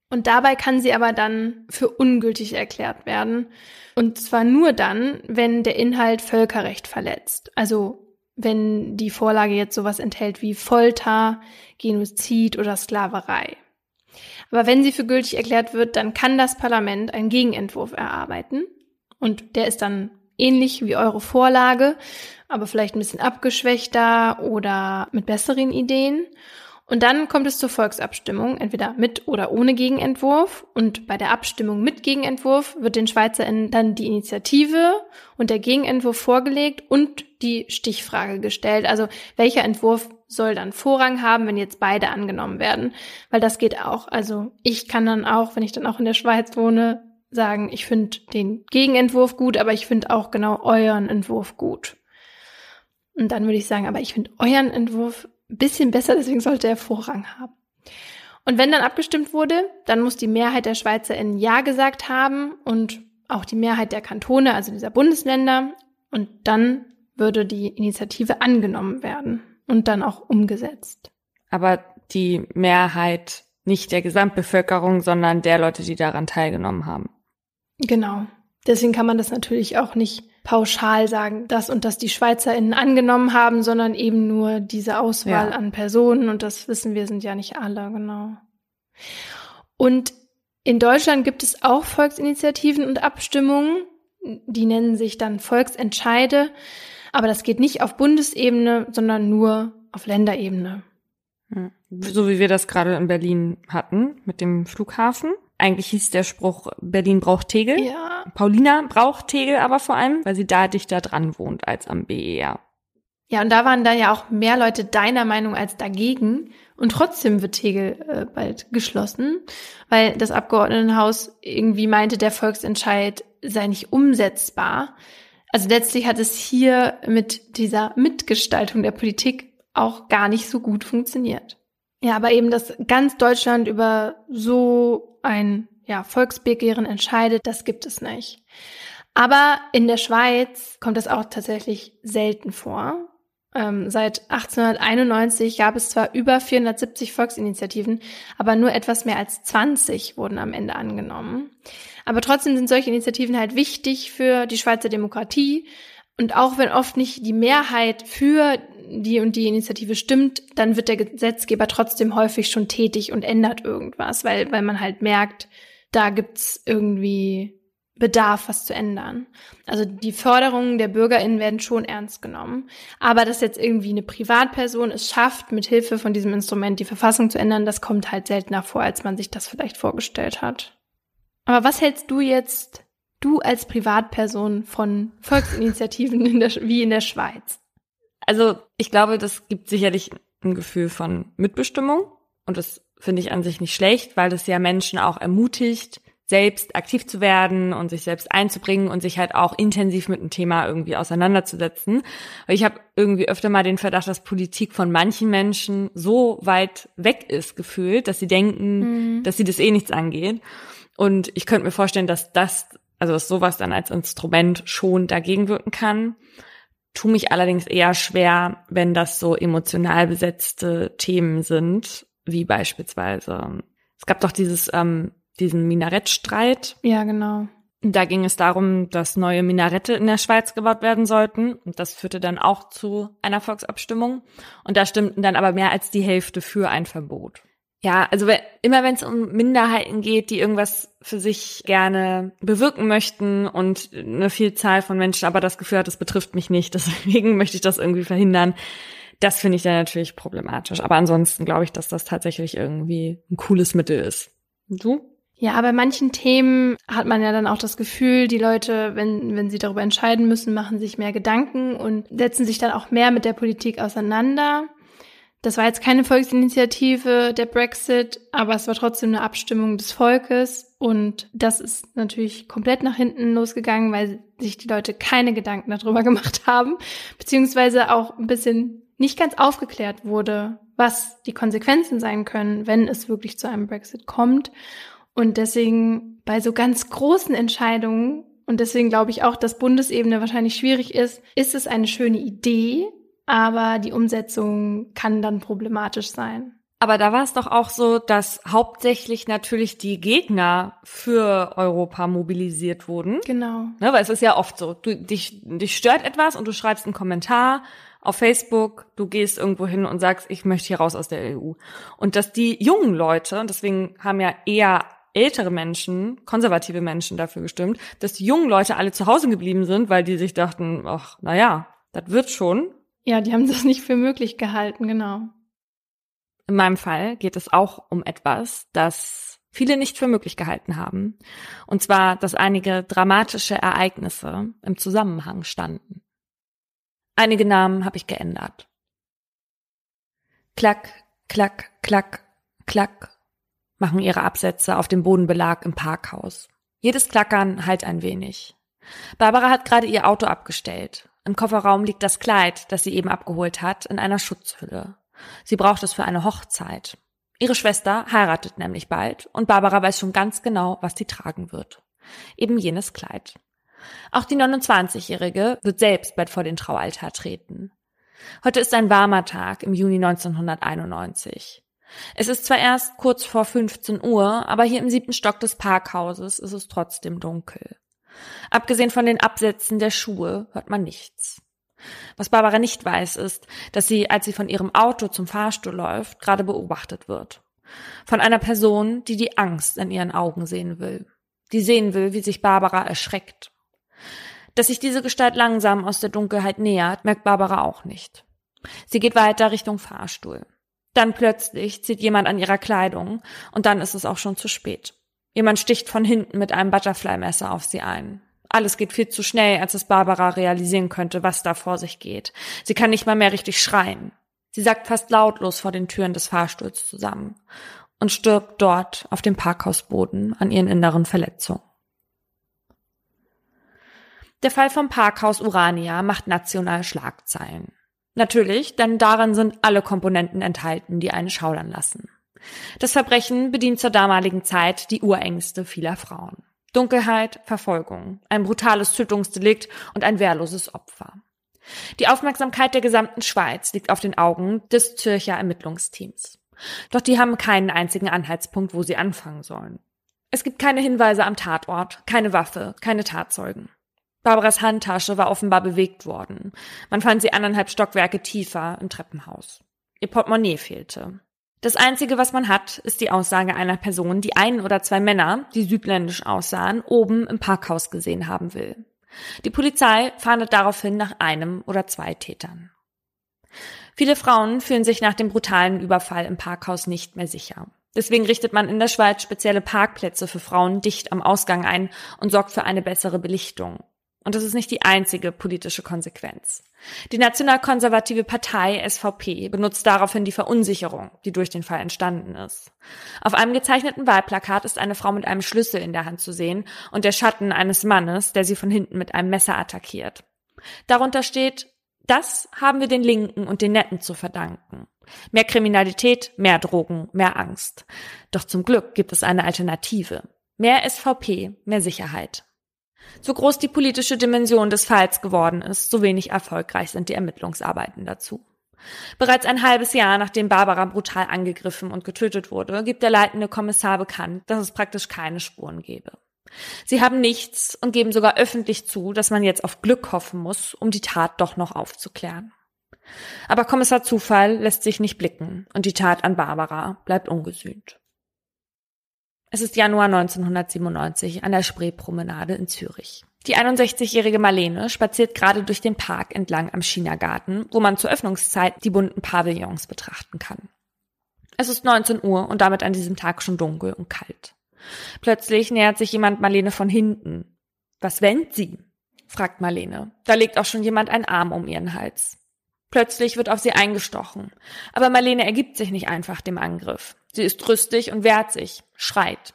Und dabei kann sie aber dann für ungültig erklärt werden. Und zwar nur dann, wenn der Inhalt Völkerrecht verletzt. Also wenn die Vorlage jetzt sowas enthält wie Folter, Genozid oder Sklaverei. Aber wenn sie für gültig erklärt wird, dann kann das Parlament einen Gegenentwurf erarbeiten. Und der ist dann ähnlich wie eure Vorlage, aber vielleicht ein bisschen abgeschwächter oder mit besseren Ideen. Und dann kommt es zur Volksabstimmung, entweder mit oder ohne Gegenentwurf. Und bei der Abstimmung mit Gegenentwurf wird den SchweizerInnen dann die Initiative und der Gegenentwurf vorgelegt und die Stichfrage gestellt. Also welcher Entwurf soll dann Vorrang haben, wenn jetzt beide angenommen werden? Weil das geht auch. Also ich kann dann auch, wenn ich dann auch in der Schweiz wohne, sagen, ich finde den Gegenentwurf gut, aber ich finde auch genau euren Entwurf gut. Und dann würde ich sagen, aber ich finde euren Entwurf ein bisschen besser, deswegen sollte er Vorrang haben. Und wenn dann abgestimmt wurde, dann muss die Mehrheit der SchweizerInnen Ja gesagt haben und auch die Mehrheit der Kantone, also dieser Bundesländer. Und dann würde die Initiative angenommen werden und dann auch umgesetzt. Aber die Mehrheit nicht der Gesamtbevölkerung, sondern der Leute, die daran teilgenommen haben. Genau. Deswegen kann man das natürlich auch nicht pauschal sagen, dass und dass die SchweizerInnen angenommen haben, sondern eben nur diese Auswahl ja. an Personen. Und das wissen wir, sind ja nicht alle, genau. Und in Deutschland gibt es auch Volksinitiativen und Abstimmungen. Die nennen sich dann Volksentscheide. Aber das geht nicht auf Bundesebene, sondern nur auf Länderebene. So wie wir das gerade in Berlin hatten mit dem Flughafen. Eigentlich hieß der Spruch, Berlin braucht Tegel. Ja. Paulina braucht Tegel aber vor allem, weil sie da dichter dran wohnt als am BER. Ja, und da waren dann ja auch mehr Leute deiner Meinung als dagegen. Und trotzdem wird Tegel äh, bald geschlossen, weil das Abgeordnetenhaus irgendwie meinte, der Volksentscheid sei nicht umsetzbar. Also letztlich hat es hier mit dieser Mitgestaltung der Politik auch gar nicht so gut funktioniert. Ja, aber eben, dass ganz Deutschland über so ein ja, Volksbegehren entscheidet, das gibt es nicht. Aber in der Schweiz kommt das auch tatsächlich selten vor. Ähm, seit 1891 gab es zwar über 470 Volksinitiativen, aber nur etwas mehr als 20 wurden am Ende angenommen. Aber trotzdem sind solche Initiativen halt wichtig für die Schweizer Demokratie. Und auch wenn oft nicht die Mehrheit für die und die Initiative stimmt, dann wird der Gesetzgeber trotzdem häufig schon tätig und ändert irgendwas, weil, weil man halt merkt, da gibt's irgendwie Bedarf, was zu ändern. Also die Forderungen der BürgerInnen werden schon ernst genommen. Aber dass jetzt irgendwie eine Privatperson es schafft, mit Hilfe von diesem Instrument die Verfassung zu ändern, das kommt halt seltener vor, als man sich das vielleicht vorgestellt hat. Aber was hältst du jetzt, du als Privatperson, von Volksinitiativen in der, wie in der Schweiz? Also ich glaube, das gibt sicherlich ein Gefühl von Mitbestimmung. Und das finde ich an sich nicht schlecht, weil das ja Menschen auch ermutigt, selbst aktiv zu werden und sich selbst einzubringen und sich halt auch intensiv mit einem Thema irgendwie auseinanderzusetzen. Ich habe irgendwie öfter mal den Verdacht, dass Politik von manchen Menschen so weit weg ist gefühlt, dass sie denken, mhm. dass sie das eh nichts angeht. Und ich könnte mir vorstellen, dass das, also dass sowas dann als Instrument schon dagegen wirken kann. Tu mich allerdings eher schwer, wenn das so emotional besetzte Themen sind, wie beispielsweise. Es gab doch dieses ähm, diesen Minarettstreit. Ja, genau. Da ging es darum, dass neue Minarette in der Schweiz gebaut werden sollten. Und das führte dann auch zu einer Volksabstimmung. Und da stimmten dann aber mehr als die Hälfte für ein Verbot. Ja, also immer wenn es um Minderheiten geht, die irgendwas für sich gerne bewirken möchten und eine Vielzahl von Menschen aber das Gefühl hat, es betrifft mich nicht, deswegen möchte ich das irgendwie verhindern. Das finde ich dann natürlich problematisch. Aber ansonsten glaube ich, dass das tatsächlich irgendwie ein cooles Mittel ist. Und du? Ja, bei manchen Themen hat man ja dann auch das Gefühl, die Leute, wenn, wenn sie darüber entscheiden müssen, machen sich mehr Gedanken und setzen sich dann auch mehr mit der Politik auseinander. Das war jetzt keine Volksinitiative, der Brexit, aber es war trotzdem eine Abstimmung des Volkes und das ist natürlich komplett nach hinten losgegangen, weil sich die Leute keine Gedanken darüber gemacht haben, beziehungsweise auch ein bisschen nicht ganz aufgeklärt wurde, was die Konsequenzen sein können, wenn es wirklich zu einem Brexit kommt. Und deswegen bei so ganz großen Entscheidungen, und deswegen glaube ich auch, dass Bundesebene wahrscheinlich schwierig ist, ist es eine schöne Idee, aber die Umsetzung kann dann problematisch sein. Aber da war es doch auch so, dass hauptsächlich natürlich die Gegner für Europa mobilisiert wurden. Genau. Ne, weil es ist ja oft so, du, dich, dich stört etwas und du schreibst einen Kommentar auf Facebook, du gehst irgendwo hin und sagst, ich möchte hier raus aus der EU. Und dass die jungen Leute, und deswegen haben ja eher ältere Menschen, konservative Menschen dafür gestimmt, dass die jungen Leute alle zu Hause geblieben sind, weil die sich dachten, ach, na ja, das wird schon. Ja, die haben das nicht für möglich gehalten, genau. In meinem Fall geht es auch um etwas, das viele nicht für möglich gehalten haben. Und zwar, dass einige dramatische Ereignisse im Zusammenhang standen. Einige Namen habe ich geändert. Klack, klack, klack, klack machen ihre Absätze auf dem Bodenbelag im Parkhaus. Jedes Klackern halt ein wenig. Barbara hat gerade ihr Auto abgestellt. Im Kofferraum liegt das Kleid, das sie eben abgeholt hat, in einer Schutzhülle. Sie braucht es für eine Hochzeit. Ihre Schwester heiratet nämlich bald und Barbara weiß schon ganz genau, was sie tragen wird. Eben jenes Kleid. Auch die 29-Jährige wird selbst bald vor den Traualtar treten. Heute ist ein warmer Tag im Juni 1991. Es ist zwar erst kurz vor 15 Uhr, aber hier im siebten Stock des Parkhauses ist es trotzdem dunkel. Abgesehen von den Absätzen der Schuhe hört man nichts. Was Barbara nicht weiß, ist, dass sie, als sie von ihrem Auto zum Fahrstuhl läuft, gerade beobachtet wird. Von einer Person, die die Angst in ihren Augen sehen will. Die sehen will, wie sich Barbara erschreckt. Dass sich diese Gestalt langsam aus der Dunkelheit nähert, merkt Barbara auch nicht. Sie geht weiter Richtung Fahrstuhl. Dann plötzlich zieht jemand an ihrer Kleidung und dann ist es auch schon zu spät. Jemand sticht von hinten mit einem Butterfly-Messer auf sie ein. Alles geht viel zu schnell, als es Barbara realisieren könnte, was da vor sich geht. Sie kann nicht mal mehr richtig schreien. Sie sackt fast lautlos vor den Türen des Fahrstuhls zusammen und stirbt dort auf dem Parkhausboden an ihren inneren Verletzungen. Der Fall vom Parkhaus Urania macht national Schlagzeilen. Natürlich, denn darin sind alle Komponenten enthalten, die einen schaudern lassen. Das Verbrechen bedient zur damaligen Zeit die Urängste vieler Frauen. Dunkelheit, Verfolgung, ein brutales Tötungsdelikt und ein wehrloses Opfer. Die Aufmerksamkeit der gesamten Schweiz liegt auf den Augen des Zürcher Ermittlungsteams. Doch die haben keinen einzigen Anhaltspunkt, wo sie anfangen sollen. Es gibt keine Hinweise am Tatort, keine Waffe, keine Tatzeugen. Barbaras Handtasche war offenbar bewegt worden. Man fand sie anderthalb Stockwerke tiefer im Treppenhaus. Ihr Portemonnaie fehlte. Das Einzige, was man hat, ist die Aussage einer Person, die ein oder zwei Männer, die südländisch aussahen, oben im Parkhaus gesehen haben will. Die Polizei fahndet daraufhin nach einem oder zwei Tätern. Viele Frauen fühlen sich nach dem brutalen Überfall im Parkhaus nicht mehr sicher. Deswegen richtet man in der Schweiz spezielle Parkplätze für Frauen dicht am Ausgang ein und sorgt für eine bessere Belichtung. Und das ist nicht die einzige politische Konsequenz. Die nationalkonservative Partei SVP benutzt daraufhin die Verunsicherung, die durch den Fall entstanden ist. Auf einem gezeichneten Wahlplakat ist eine Frau mit einem Schlüssel in der Hand zu sehen und der Schatten eines Mannes, der sie von hinten mit einem Messer attackiert. Darunter steht, das haben wir den Linken und den Netten zu verdanken. Mehr Kriminalität, mehr Drogen, mehr Angst. Doch zum Glück gibt es eine Alternative. Mehr SVP, mehr Sicherheit. So groß die politische Dimension des Falls geworden ist, so wenig erfolgreich sind die Ermittlungsarbeiten dazu. Bereits ein halbes Jahr nachdem Barbara brutal angegriffen und getötet wurde, gibt der leitende Kommissar bekannt, dass es praktisch keine Spuren gebe. Sie haben nichts und geben sogar öffentlich zu, dass man jetzt auf Glück hoffen muss, um die Tat doch noch aufzuklären. Aber Kommissar Zufall lässt sich nicht blicken und die Tat an Barbara bleibt ungesühnt. Es ist Januar 1997 an der Spreepromenade in Zürich. Die 61-jährige Marlene spaziert gerade durch den Park entlang am Chinagarten, wo man zur Öffnungszeit die bunten Pavillons betrachten kann. Es ist 19 Uhr und damit an diesem Tag schon dunkel und kalt. Plötzlich nähert sich jemand Marlene von hinten. Was wendet sie? fragt Marlene. Da legt auch schon jemand einen Arm um ihren Hals. Plötzlich wird auf sie eingestochen. Aber Marlene ergibt sich nicht einfach dem Angriff. Sie ist rüstig und wehrt sich, schreit.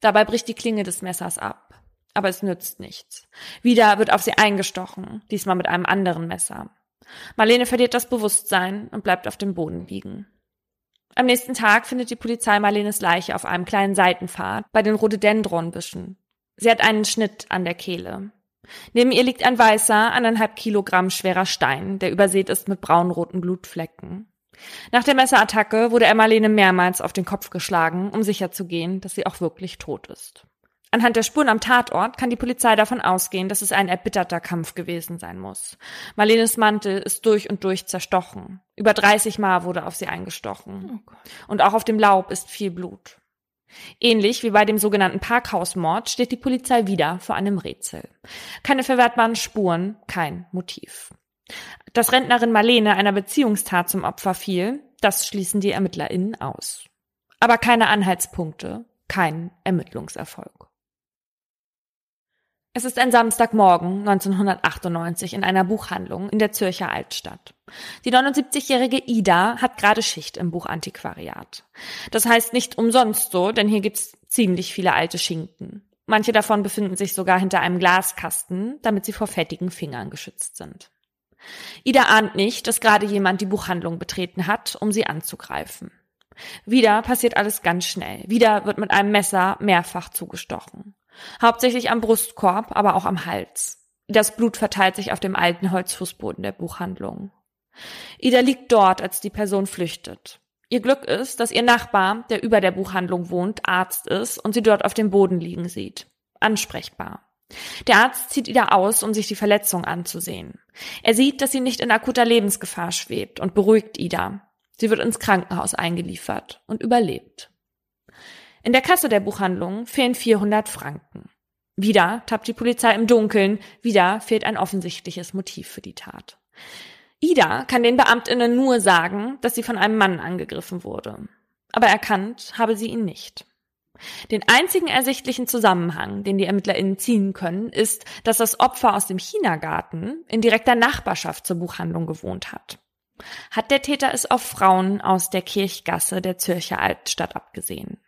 Dabei bricht die Klinge des Messers ab. Aber es nützt nichts. Wieder wird auf sie eingestochen, diesmal mit einem anderen Messer. Marlene verliert das Bewusstsein und bleibt auf dem Boden liegen. Am nächsten Tag findet die Polizei Marlenes Leiche auf einem kleinen Seitenpfad bei den Rhododendronbüschen. Sie hat einen Schnitt an der Kehle. Neben ihr liegt ein weißer, anderthalb Kilogramm schwerer Stein, der übersät ist mit braunroten Blutflecken. Nach der Messerattacke wurde er Marlene mehrmals auf den Kopf geschlagen, um sicherzugehen, dass sie auch wirklich tot ist. Anhand der Spuren am Tatort kann die Polizei davon ausgehen, dass es ein erbitterter Kampf gewesen sein muss. Marlenes Mantel ist durch und durch zerstochen. Über 30 Mal wurde auf sie eingestochen. Oh und auch auf dem Laub ist viel Blut. Ähnlich wie bei dem sogenannten Parkhausmord steht die Polizei wieder vor einem Rätsel. Keine verwertbaren Spuren, kein Motiv. Dass Rentnerin Marlene einer Beziehungstat zum Opfer fiel, das schließen die ErmittlerInnen aus. Aber keine Anhaltspunkte, kein Ermittlungserfolg. Es ist ein Samstagmorgen 1998 in einer Buchhandlung in der Zürcher Altstadt. Die 79-jährige Ida hat gerade Schicht im Buchantiquariat. Das heißt nicht umsonst so, denn hier gibt's ziemlich viele alte Schinken. Manche davon befinden sich sogar hinter einem Glaskasten, damit sie vor fettigen Fingern geschützt sind. Ida ahnt nicht, dass gerade jemand die Buchhandlung betreten hat, um sie anzugreifen. Wieder passiert alles ganz schnell. Wieder wird mit einem Messer mehrfach zugestochen. Hauptsächlich am Brustkorb, aber auch am Hals. Das Blut verteilt sich auf dem alten Holzfußboden der Buchhandlung. Ida liegt dort, als die Person flüchtet. Ihr Glück ist, dass ihr Nachbar, der über der Buchhandlung wohnt, Arzt ist und sie dort auf dem Boden liegen sieht. Ansprechbar. Der Arzt zieht Ida aus, um sich die Verletzung anzusehen. Er sieht, dass sie nicht in akuter Lebensgefahr schwebt und beruhigt Ida. Sie wird ins Krankenhaus eingeliefert und überlebt. In der Kasse der Buchhandlung fehlen 400 Franken. Wieder tappt die Polizei im Dunkeln, wieder fehlt ein offensichtliches Motiv für die Tat. Ida kann den Beamtinnen nur sagen, dass sie von einem Mann angegriffen wurde. Aber erkannt habe sie ihn nicht. Den einzigen ersichtlichen Zusammenhang, den die ErmittlerInnen ziehen können, ist, dass das Opfer aus dem Chinagarten in direkter Nachbarschaft zur Buchhandlung gewohnt hat. Hat der Täter es auf Frauen aus der Kirchgasse der Zürcher Altstadt abgesehen?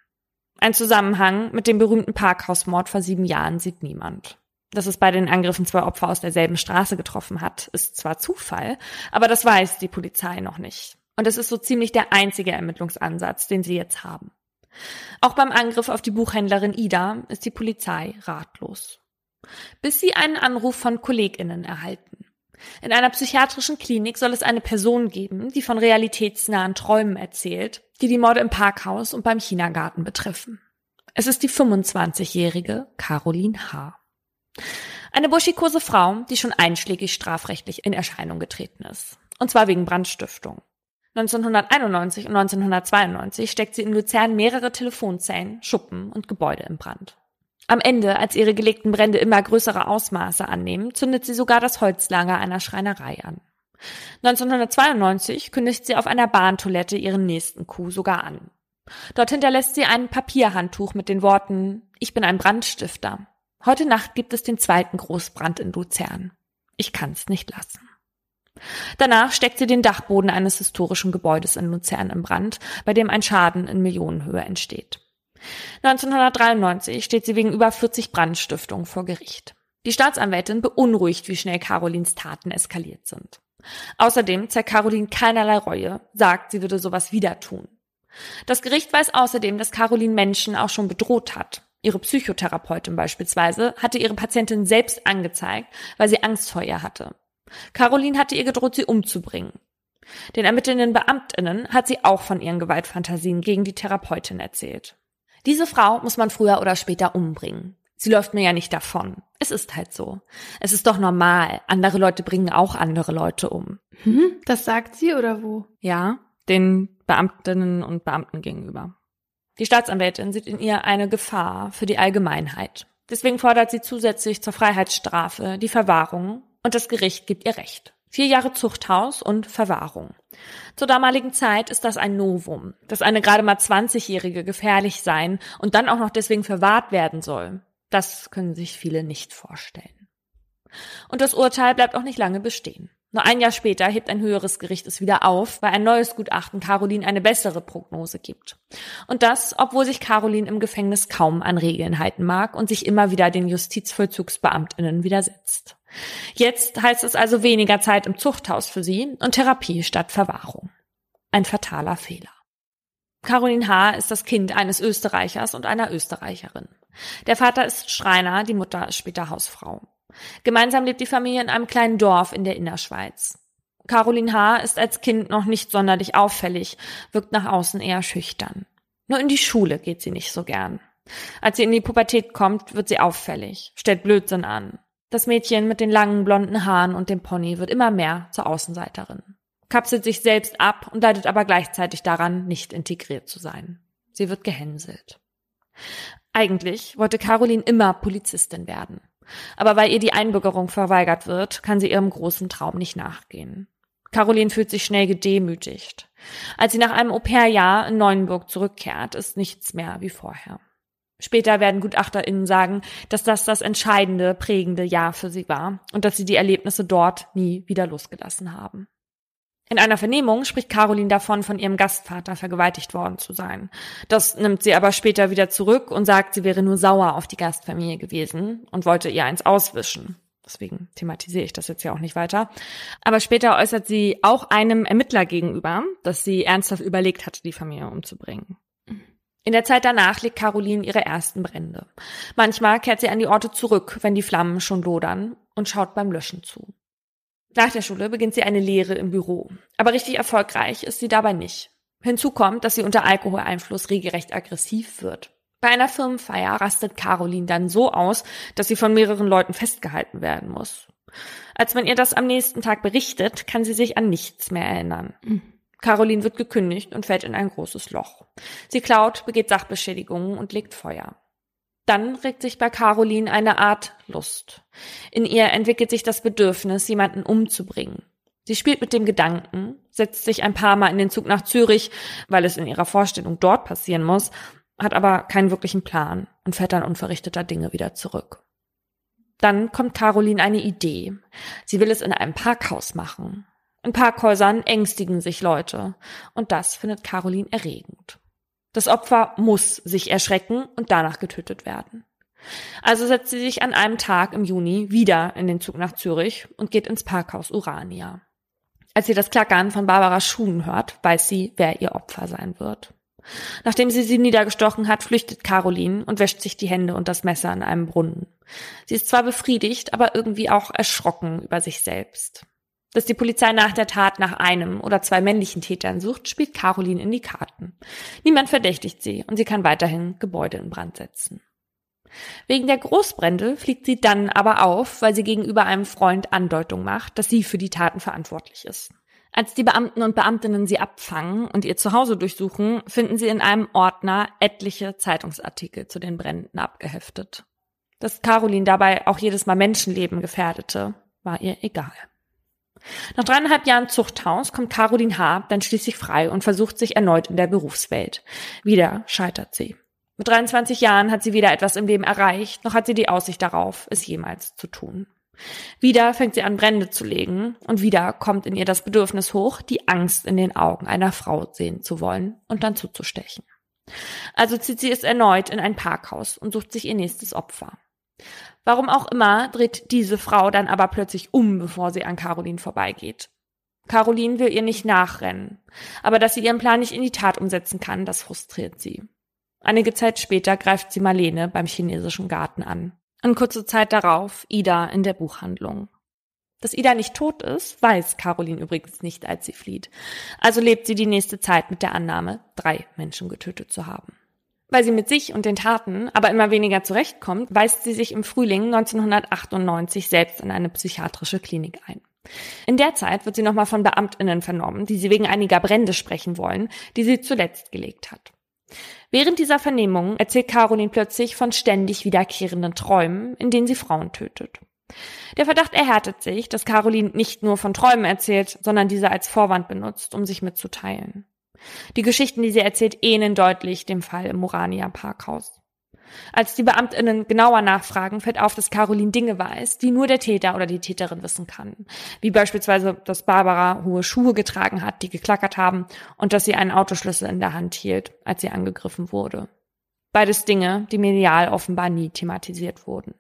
Ein Zusammenhang mit dem berühmten Parkhausmord vor sieben Jahren sieht niemand. Dass es bei den Angriffen zwei Opfer aus derselben Straße getroffen hat, ist zwar Zufall, aber das weiß die Polizei noch nicht. Und es ist so ziemlich der einzige Ermittlungsansatz, den sie jetzt haben. Auch beim Angriff auf die Buchhändlerin Ida ist die Polizei ratlos. Bis sie einen Anruf von KollegInnen erhalten. In einer psychiatrischen Klinik soll es eine Person geben, die von realitätsnahen Träumen erzählt, die die Morde im Parkhaus und beim Chinagarten betreffen. Es ist die 25-jährige Caroline H. Eine buschikose Frau, die schon einschlägig strafrechtlich in Erscheinung getreten ist. Und zwar wegen Brandstiftung. 1991 und 1992 steckt sie in Luzern mehrere Telefonzellen, Schuppen und Gebäude im Brand. Am Ende, als ihre gelegten Brände immer größere Ausmaße annehmen, zündet sie sogar das Holzlager einer Schreinerei an. 1992 kündigt sie auf einer Bahntoilette ihren nächsten Coup sogar an. Dort hinterlässt sie ein Papierhandtuch mit den Worten Ich bin ein Brandstifter. Heute Nacht gibt es den zweiten Großbrand in Luzern. Ich kann's nicht lassen. Danach steckt sie den Dachboden eines historischen Gebäudes in Luzern in Brand, bei dem ein Schaden in Millionenhöhe entsteht. 1993 steht sie wegen über 40 Brandstiftungen vor Gericht. Die Staatsanwältin beunruhigt, wie schnell Carolins Taten eskaliert sind. Außerdem zeigt Caroline keinerlei Reue, sagt, sie würde sowas wieder tun. Das Gericht weiß außerdem, dass Caroline Menschen auch schon bedroht hat. Ihre Psychotherapeutin beispielsweise hatte ihre Patientin selbst angezeigt, weil sie Angst vor ihr hatte. Caroline hatte ihr gedroht, sie umzubringen. Den ermittelnden Beamtinnen hat sie auch von ihren Gewaltfantasien gegen die Therapeutin erzählt. Diese Frau muss man früher oder später umbringen. Sie läuft mir ja nicht davon. Es ist halt so. Es ist doch normal. Andere Leute bringen auch andere Leute um. Hm? Das sagt sie oder wo? Ja, den Beamtinnen und Beamten gegenüber. Die Staatsanwältin sieht in ihr eine Gefahr für die Allgemeinheit. Deswegen fordert sie zusätzlich zur Freiheitsstrafe die Verwahrung und das Gericht gibt ihr Recht. Vier Jahre Zuchthaus und Verwahrung. Zur damaligen Zeit ist das ein Novum, dass eine gerade mal 20-Jährige gefährlich sein und dann auch noch deswegen verwahrt werden soll. Das können sich viele nicht vorstellen. Und das Urteil bleibt auch nicht lange bestehen. Nur ein Jahr später hebt ein höheres Gericht es wieder auf, weil ein neues Gutachten Caroline eine bessere Prognose gibt. Und das, obwohl sich Caroline im Gefängnis kaum an Regeln halten mag und sich immer wieder den Justizvollzugsbeamtinnen widersetzt. Jetzt heißt es also weniger Zeit im Zuchthaus für sie und Therapie statt Verwahrung. Ein fataler Fehler. Caroline H. ist das Kind eines Österreichers und einer Österreicherin. Der Vater ist Schreiner, die Mutter ist später Hausfrau. Gemeinsam lebt die Familie in einem kleinen Dorf in der Innerschweiz. Caroline H. ist als Kind noch nicht sonderlich auffällig, wirkt nach außen eher schüchtern. Nur in die Schule geht sie nicht so gern. Als sie in die Pubertät kommt, wird sie auffällig, stellt Blödsinn an. Das Mädchen mit den langen blonden Haaren und dem Pony wird immer mehr zur Außenseiterin. Kapselt sich selbst ab und leidet aber gleichzeitig daran, nicht integriert zu sein. Sie wird gehänselt. Eigentlich wollte Caroline immer Polizistin werden. Aber weil ihr die Einbürgerung verweigert wird, kann sie ihrem großen Traum nicht nachgehen. Caroline fühlt sich schnell gedemütigt. Als sie nach einem Au-pair-Jahr in Neuenburg zurückkehrt, ist nichts mehr wie vorher. Später werden GutachterInnen sagen, dass das das entscheidende, prägende Jahr für sie war und dass sie die Erlebnisse dort nie wieder losgelassen haben. In einer Vernehmung spricht Caroline davon, von ihrem Gastvater vergewaltigt worden zu sein. Das nimmt sie aber später wieder zurück und sagt, sie wäre nur sauer auf die Gastfamilie gewesen und wollte ihr eins auswischen. Deswegen thematisiere ich das jetzt ja auch nicht weiter. Aber später äußert sie auch einem Ermittler gegenüber, dass sie ernsthaft überlegt hatte, die Familie umzubringen. In der Zeit danach legt Caroline ihre ersten Brände. Manchmal kehrt sie an die Orte zurück, wenn die Flammen schon lodern und schaut beim Löschen zu. Nach der Schule beginnt sie eine Lehre im Büro. Aber richtig erfolgreich ist sie dabei nicht. Hinzu kommt, dass sie unter Alkoholeinfluss regelrecht aggressiv wird. Bei einer Firmenfeier rastet Caroline dann so aus, dass sie von mehreren Leuten festgehalten werden muss. Als man ihr das am nächsten Tag berichtet, kann sie sich an nichts mehr erinnern. Mhm. Caroline wird gekündigt und fällt in ein großes Loch. Sie klaut, begeht Sachbeschädigungen und legt Feuer. Dann regt sich bei Caroline eine Art Lust. In ihr entwickelt sich das Bedürfnis, jemanden umzubringen. Sie spielt mit dem Gedanken, setzt sich ein paar Mal in den Zug nach Zürich, weil es in ihrer Vorstellung dort passieren muss, hat aber keinen wirklichen Plan und fährt dann unverrichteter Dinge wieder zurück. Dann kommt Caroline eine Idee. Sie will es in einem Parkhaus machen. In Parkhäusern ängstigen sich Leute. Und das findet Caroline erregend. Das Opfer muss sich erschrecken und danach getötet werden. Also setzt sie sich an einem Tag im Juni wieder in den Zug nach Zürich und geht ins Parkhaus Urania. Als sie das Klackern von Barbaras Schuhen hört, weiß sie, wer ihr Opfer sein wird. Nachdem sie sie niedergestochen hat, flüchtet Caroline und wäscht sich die Hände und das Messer in einem Brunnen. Sie ist zwar befriedigt, aber irgendwie auch erschrocken über sich selbst. Dass die Polizei nach der Tat nach einem oder zwei männlichen Tätern sucht, spielt Caroline in die Karten. Niemand verdächtigt sie und sie kann weiterhin Gebäude in Brand setzen. Wegen der Großbrände fliegt sie dann aber auf, weil sie gegenüber einem Freund Andeutung macht, dass sie für die Taten verantwortlich ist. Als die Beamten und Beamtinnen sie abfangen und ihr Zuhause durchsuchen, finden sie in einem Ordner etliche Zeitungsartikel zu den Bränden abgeheftet. Dass Caroline dabei auch jedes Mal Menschenleben gefährdete, war ihr egal. Nach dreieinhalb Jahren Zuchthaus kommt Caroline H. dann schließlich frei und versucht sich erneut in der Berufswelt. Wieder scheitert sie. Mit 23 Jahren hat sie weder etwas im Leben erreicht, noch hat sie die Aussicht darauf, es jemals zu tun. Wieder fängt sie an, Brände zu legen, und wieder kommt in ihr das Bedürfnis hoch, die Angst in den Augen einer Frau sehen zu wollen und dann zuzustechen. Also zieht sie es erneut in ein Parkhaus und sucht sich ihr nächstes Opfer. Warum auch immer dreht diese Frau dann aber plötzlich um, bevor sie an Caroline vorbeigeht. Caroline will ihr nicht nachrennen, aber dass sie ihren Plan nicht in die Tat umsetzen kann, das frustriert sie. Einige Zeit später greift sie Marlene beim chinesischen Garten an. Und kurze Zeit darauf Ida in der Buchhandlung. Dass Ida nicht tot ist, weiß Caroline übrigens nicht, als sie flieht. Also lebt sie die nächste Zeit mit der Annahme, drei Menschen getötet zu haben. Weil sie mit sich und den Taten aber immer weniger zurechtkommt, weist sie sich im Frühling 1998 selbst in eine psychiatrische Klinik ein. In der Zeit wird sie nochmal von Beamtinnen vernommen, die sie wegen einiger Brände sprechen wollen, die sie zuletzt gelegt hat. Während dieser Vernehmung erzählt Caroline plötzlich von ständig wiederkehrenden Träumen, in denen sie Frauen tötet. Der Verdacht erhärtet sich, dass Caroline nicht nur von Träumen erzählt, sondern diese als Vorwand benutzt, um sich mitzuteilen. Die Geschichten, die sie erzählt, ähneln deutlich dem Fall im Morania Parkhaus. Als die Beamtinnen genauer nachfragen, fällt auf, dass Caroline Dinge weiß, die nur der Täter oder die Täterin wissen kann. Wie beispielsweise, dass Barbara hohe Schuhe getragen hat, die geklackert haben und dass sie einen Autoschlüssel in der Hand hielt, als sie angegriffen wurde. Beides Dinge, die medial offenbar nie thematisiert wurden.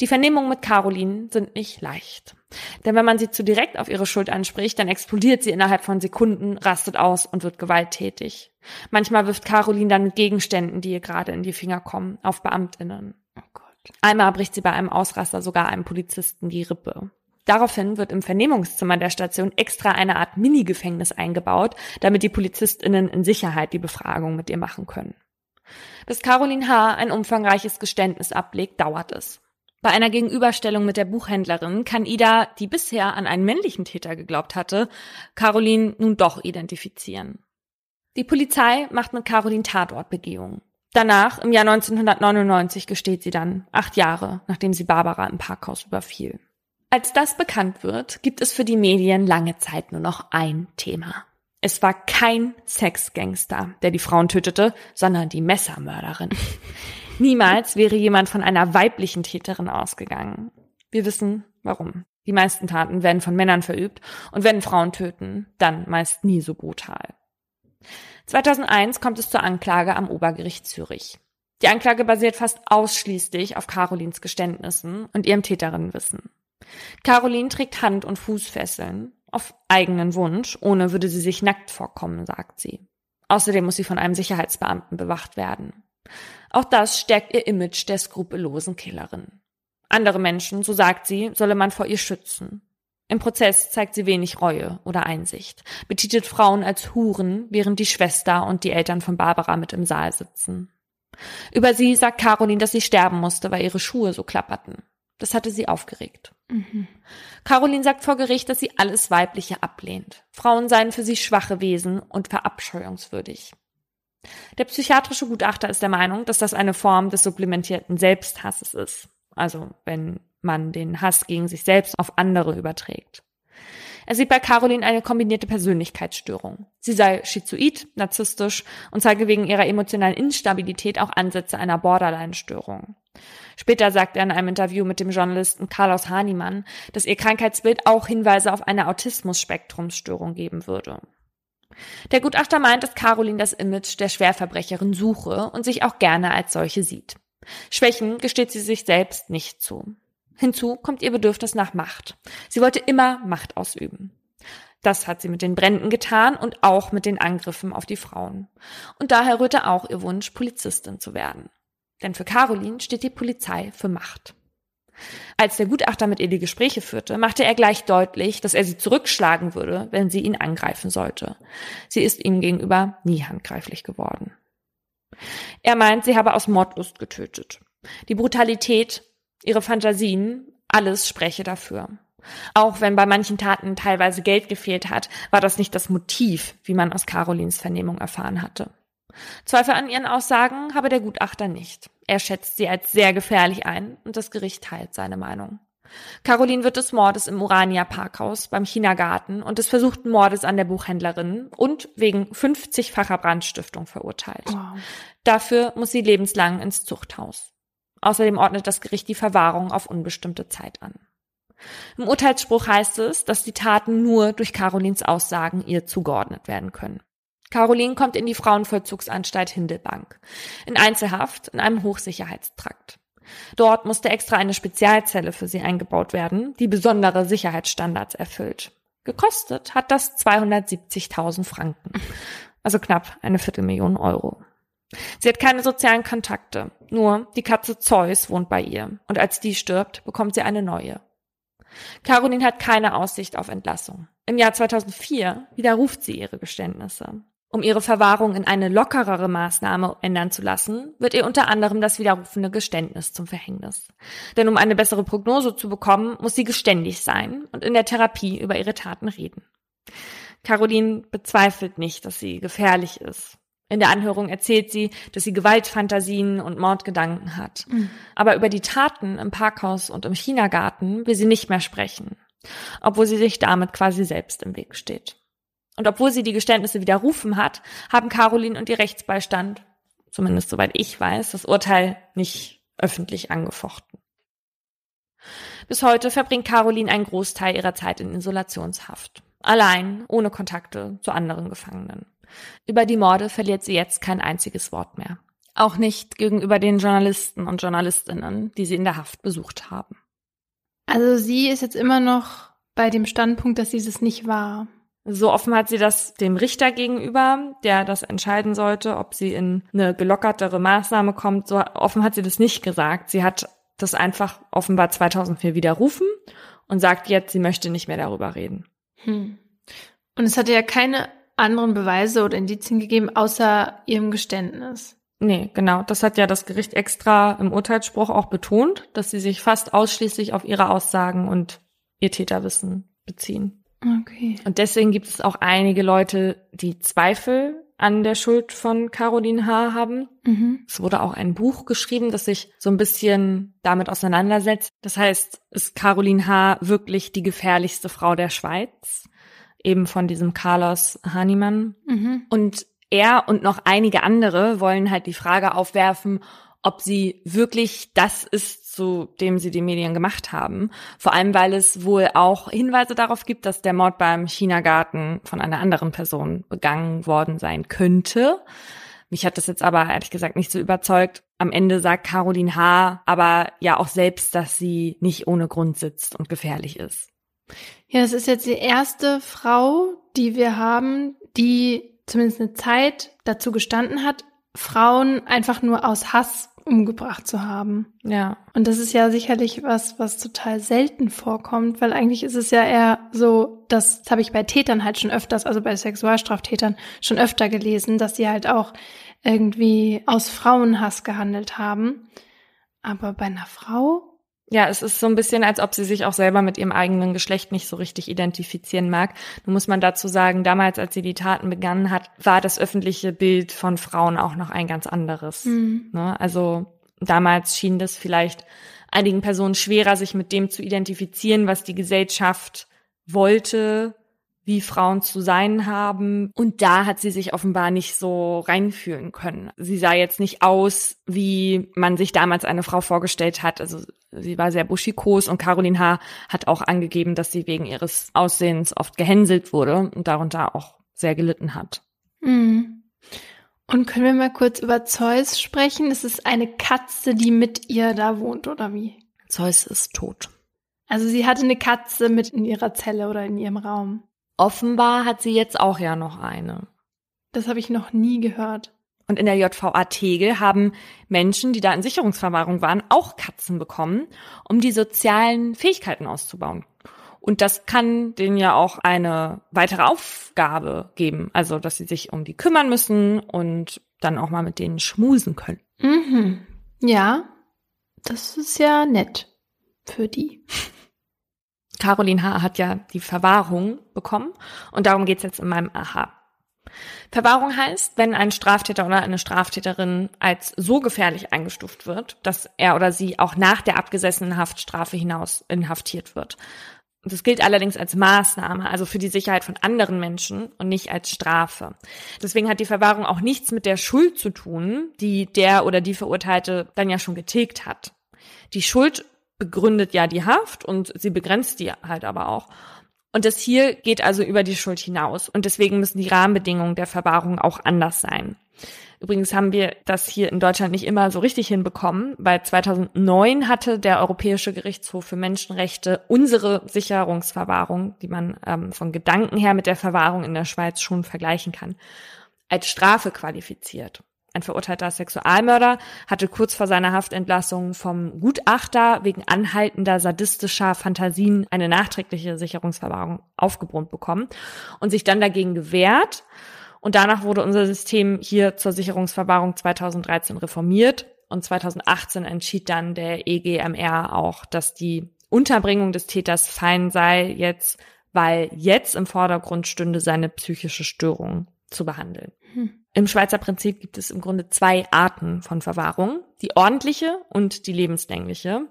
Die Vernehmungen mit Caroline sind nicht leicht. Denn wenn man sie zu direkt auf ihre Schuld anspricht, dann explodiert sie innerhalb von Sekunden, rastet aus und wird gewalttätig. Manchmal wirft Caroline dann mit Gegenständen, die ihr gerade in die Finger kommen, auf Beamtinnen. Oh Gott. Einmal bricht sie bei einem Ausraster sogar einem Polizisten die Rippe. Daraufhin wird im Vernehmungszimmer der Station extra eine Art Mini-Gefängnis eingebaut, damit die PolizistInnen in Sicherheit die Befragung mit ihr machen können. Bis Caroline H. ein umfangreiches Geständnis ablegt, dauert es. Bei einer Gegenüberstellung mit der Buchhändlerin kann Ida, die bisher an einen männlichen Täter geglaubt hatte, Caroline nun doch identifizieren. Die Polizei macht mit Caroline Tatortbegehung. Danach, im Jahr 1999, gesteht sie dann, acht Jahre, nachdem sie Barbara im Parkhaus überfiel. Als das bekannt wird, gibt es für die Medien lange Zeit nur noch ein Thema. Es war kein Sexgangster, der die Frauen tötete, sondern die Messermörderin. Niemals wäre jemand von einer weiblichen Täterin ausgegangen. Wir wissen warum. Die meisten Taten werden von Männern verübt und wenn Frauen töten, dann meist nie so brutal. 2001 kommt es zur Anklage am Obergericht Zürich. Die Anklage basiert fast ausschließlich auf Carolins Geständnissen und ihrem Täterinnenwissen. Caroline trägt Hand- und Fußfesseln, auf eigenen Wunsch, ohne würde sie sich nackt vorkommen, sagt sie. Außerdem muss sie von einem Sicherheitsbeamten bewacht werden. Auch das stärkt ihr Image der skrupellosen Killerin. Andere Menschen, so sagt sie, solle man vor ihr schützen. Im Prozess zeigt sie wenig Reue oder Einsicht, betitelt Frauen als Huren, während die Schwester und die Eltern von Barbara mit im Saal sitzen. Über sie sagt Caroline, dass sie sterben musste, weil ihre Schuhe so klapperten. Das hatte sie aufgeregt. Mhm. Caroline sagt vor Gericht, dass sie alles Weibliche ablehnt. Frauen seien für sie schwache Wesen und verabscheuungswürdig. Der psychiatrische Gutachter ist der Meinung, dass das eine Form des supplementierten Selbsthasses ist. Also wenn man den Hass gegen sich selbst auf andere überträgt. Er sieht bei Caroline eine kombinierte Persönlichkeitsstörung. Sie sei schizoid, narzisstisch und zeige wegen ihrer emotionalen Instabilität auch Ansätze einer Borderline-Störung. Später sagt er in einem Interview mit dem Journalisten Carlos Hahnemann, dass ihr Krankheitsbild auch Hinweise auf eine Autismus-Spektrumsstörung geben würde. Der Gutachter meint, dass Caroline das Image der Schwerverbrecherin suche und sich auch gerne als solche sieht. Schwächen gesteht sie sich selbst nicht zu. Hinzu kommt ihr Bedürfnis nach Macht. Sie wollte immer Macht ausüben. Das hat sie mit den Bränden getan und auch mit den Angriffen auf die Frauen. Und daher rührte auch ihr Wunsch, Polizistin zu werden. Denn für Caroline steht die Polizei für Macht. Als der Gutachter mit ihr die Gespräche führte, machte er gleich deutlich, dass er sie zurückschlagen würde, wenn sie ihn angreifen sollte. Sie ist ihm gegenüber nie handgreiflich geworden. Er meint, sie habe aus Mordlust getötet. Die Brutalität ihre Fantasien, alles spreche dafür. Auch wenn bei manchen Taten teilweise Geld gefehlt hat, war das nicht das Motiv, wie man aus Carolins Vernehmung erfahren hatte. Zweifel an ihren Aussagen habe der Gutachter nicht. Er schätzt sie als sehr gefährlich ein und das Gericht teilt seine Meinung. Caroline wird des Mordes im Urania Parkhaus, beim Chinagarten und des versuchten Mordes an der Buchhändlerin und wegen 50-facher Brandstiftung verurteilt. Wow. Dafür muss sie lebenslang ins Zuchthaus. Außerdem ordnet das Gericht die Verwahrung auf unbestimmte Zeit an. Im Urteilsspruch heißt es, dass die Taten nur durch Carolins Aussagen ihr zugeordnet werden können. Caroline kommt in die Frauenvollzugsanstalt Hindelbank, in Einzelhaft in einem Hochsicherheitstrakt. Dort musste extra eine Spezialzelle für sie eingebaut werden, die besondere Sicherheitsstandards erfüllt. Gekostet hat das 270.000 Franken, also knapp eine Viertelmillion Euro. Sie hat keine sozialen Kontakte, nur die Katze Zeus wohnt bei ihr und als die stirbt, bekommt sie eine neue. Caroline hat keine Aussicht auf Entlassung. Im Jahr 2004 widerruft sie ihre Geständnisse. Um ihre Verwahrung in eine lockerere Maßnahme ändern zu lassen, wird ihr unter anderem das widerrufene Geständnis zum Verhängnis. Denn um eine bessere Prognose zu bekommen, muss sie geständig sein und in der Therapie über ihre Taten reden. Caroline bezweifelt nicht, dass sie gefährlich ist. In der Anhörung erzählt sie, dass sie Gewaltfantasien und Mordgedanken hat. Mhm. Aber über die Taten im Parkhaus und im Chinagarten will sie nicht mehr sprechen, obwohl sie sich damit quasi selbst im Weg steht. Und obwohl sie die Geständnisse widerrufen hat, haben Caroline und ihr Rechtsbeistand, zumindest soweit ich weiß, das Urteil nicht öffentlich angefochten. Bis heute verbringt Caroline einen Großteil ihrer Zeit in Isolationshaft. Allein, ohne Kontakte zu anderen Gefangenen. Über die Morde verliert sie jetzt kein einziges Wort mehr. Auch nicht gegenüber den Journalisten und Journalistinnen, die sie in der Haft besucht haben. Also sie ist jetzt immer noch bei dem Standpunkt, dass sie es nicht war. So offen hat sie das dem Richter gegenüber, der das entscheiden sollte, ob sie in eine gelockertere Maßnahme kommt. So offen hat sie das nicht gesagt. Sie hat das einfach offenbar 2004 widerrufen und sagt jetzt, sie möchte nicht mehr darüber reden. Hm. Und es hatte ja keine anderen Beweise oder Indizien gegeben, außer ihrem Geständnis. Nee, genau. Das hat ja das Gericht extra im Urteilsspruch auch betont, dass sie sich fast ausschließlich auf ihre Aussagen und ihr Täterwissen beziehen. Okay. Und deswegen gibt es auch einige Leute, die Zweifel an der Schuld von Caroline H. haben. Mhm. Es wurde auch ein Buch geschrieben, das sich so ein bisschen damit auseinandersetzt. Das heißt, ist Caroline H. wirklich die gefährlichste Frau der Schweiz? Eben von diesem Carlos Hahnemann. Mhm. Und er und noch einige andere wollen halt die Frage aufwerfen, ob sie wirklich das ist, zu dem sie die Medien gemacht haben. Vor allem, weil es wohl auch Hinweise darauf gibt, dass der Mord beim China-Garten von einer anderen Person begangen worden sein könnte. Mich hat das jetzt aber ehrlich gesagt nicht so überzeugt. Am Ende sagt Caroline H. aber ja auch selbst, dass sie nicht ohne Grund sitzt und gefährlich ist. Ja, das ist jetzt die erste Frau, die wir haben, die zumindest eine Zeit dazu gestanden hat, Frauen einfach nur aus Hass umgebracht zu haben. Ja. Und das ist ja sicherlich was, was total selten vorkommt, weil eigentlich ist es ja eher so, das, das habe ich bei Tätern halt schon öfters, also bei Sexualstraftätern schon öfter gelesen, dass sie halt auch irgendwie aus Frauenhass gehandelt haben. Aber bei einer Frau? Ja, es ist so ein bisschen, als ob sie sich auch selber mit ihrem eigenen Geschlecht nicht so richtig identifizieren mag. Nun muss man dazu sagen, damals, als sie die Taten begangen hat, war das öffentliche Bild von Frauen auch noch ein ganz anderes. Mhm. Ne? Also damals schien das vielleicht einigen Personen schwerer, sich mit dem zu identifizieren, was die Gesellschaft wollte, wie Frauen zu sein haben. Und da hat sie sich offenbar nicht so reinfühlen können. Sie sah jetzt nicht aus, wie man sich damals eine Frau vorgestellt hat. Also sie war sehr buschikos und Caroline H. hat auch angegeben, dass sie wegen ihres Aussehens oft gehänselt wurde und darunter auch sehr gelitten hat. Mhm. Und können wir mal kurz über Zeus sprechen? Es ist eine Katze, die mit ihr da wohnt, oder wie? Zeus ist tot. Also sie hatte eine Katze mit in ihrer Zelle oder in ihrem Raum. Offenbar hat sie jetzt auch ja noch eine. Das habe ich noch nie gehört. Und in der JVA Tegel haben Menschen, die da in Sicherungsverwahrung waren, auch Katzen bekommen, um die sozialen Fähigkeiten auszubauen. Und das kann denen ja auch eine weitere Aufgabe geben, also dass sie sich um die kümmern müssen und dann auch mal mit denen schmusen können. Mhm. Ja, das ist ja nett für die. Caroline H. hat ja die Verwahrung bekommen und darum geht's jetzt in meinem Aha. Verwahrung heißt, wenn ein Straftäter oder eine Straftäterin als so gefährlich eingestuft wird, dass er oder sie auch nach der abgesessenen Haftstrafe hinaus inhaftiert wird. Das gilt allerdings als Maßnahme, also für die Sicherheit von anderen Menschen und nicht als Strafe. Deswegen hat die Verwahrung auch nichts mit der Schuld zu tun, die der oder die Verurteilte dann ja schon getilgt hat. Die Schuld begründet ja die Haft und sie begrenzt die halt aber auch. Und das hier geht also über die Schuld hinaus. Und deswegen müssen die Rahmenbedingungen der Verwahrung auch anders sein. Übrigens haben wir das hier in Deutschland nicht immer so richtig hinbekommen, weil 2009 hatte der Europäische Gerichtshof für Menschenrechte unsere Sicherungsverwahrung, die man ähm, von Gedanken her mit der Verwahrung in der Schweiz schon vergleichen kann, als Strafe qualifiziert. Ein verurteilter Sexualmörder hatte kurz vor seiner Haftentlassung vom Gutachter wegen anhaltender sadistischer Fantasien eine nachträgliche Sicherungsverwahrung aufgebrummt bekommen und sich dann dagegen gewehrt. Und danach wurde unser System hier zur Sicherungsverwahrung 2013 reformiert und 2018 entschied dann der EGMR auch, dass die Unterbringung des Täters fein sei jetzt, weil jetzt im Vordergrund stünde seine psychische Störung zu behandeln. Hm. Im Schweizer Prinzip gibt es im Grunde zwei Arten von Verwahrung, die ordentliche und die lebenslängliche.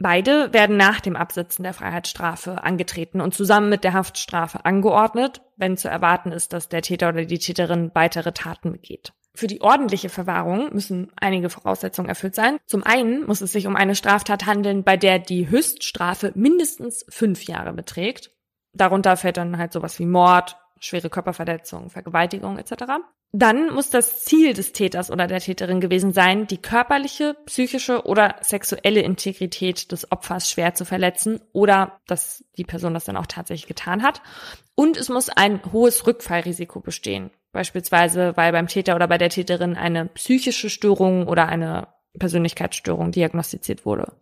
Beide werden nach dem Absitzen der Freiheitsstrafe angetreten und zusammen mit der Haftstrafe angeordnet, wenn zu erwarten ist, dass der Täter oder die Täterin weitere Taten begeht. Für die ordentliche Verwahrung müssen einige Voraussetzungen erfüllt sein. Zum einen muss es sich um eine Straftat handeln, bei der die Höchststrafe mindestens fünf Jahre beträgt. Darunter fällt dann halt sowas wie Mord, schwere Körperverletzung, Vergewaltigung etc. Dann muss das Ziel des Täters oder der Täterin gewesen sein, die körperliche, psychische oder sexuelle Integrität des Opfers schwer zu verletzen oder dass die Person das dann auch tatsächlich getan hat. Und es muss ein hohes Rückfallrisiko bestehen. Beispielsweise, weil beim Täter oder bei der Täterin eine psychische Störung oder eine Persönlichkeitsstörung diagnostiziert wurde.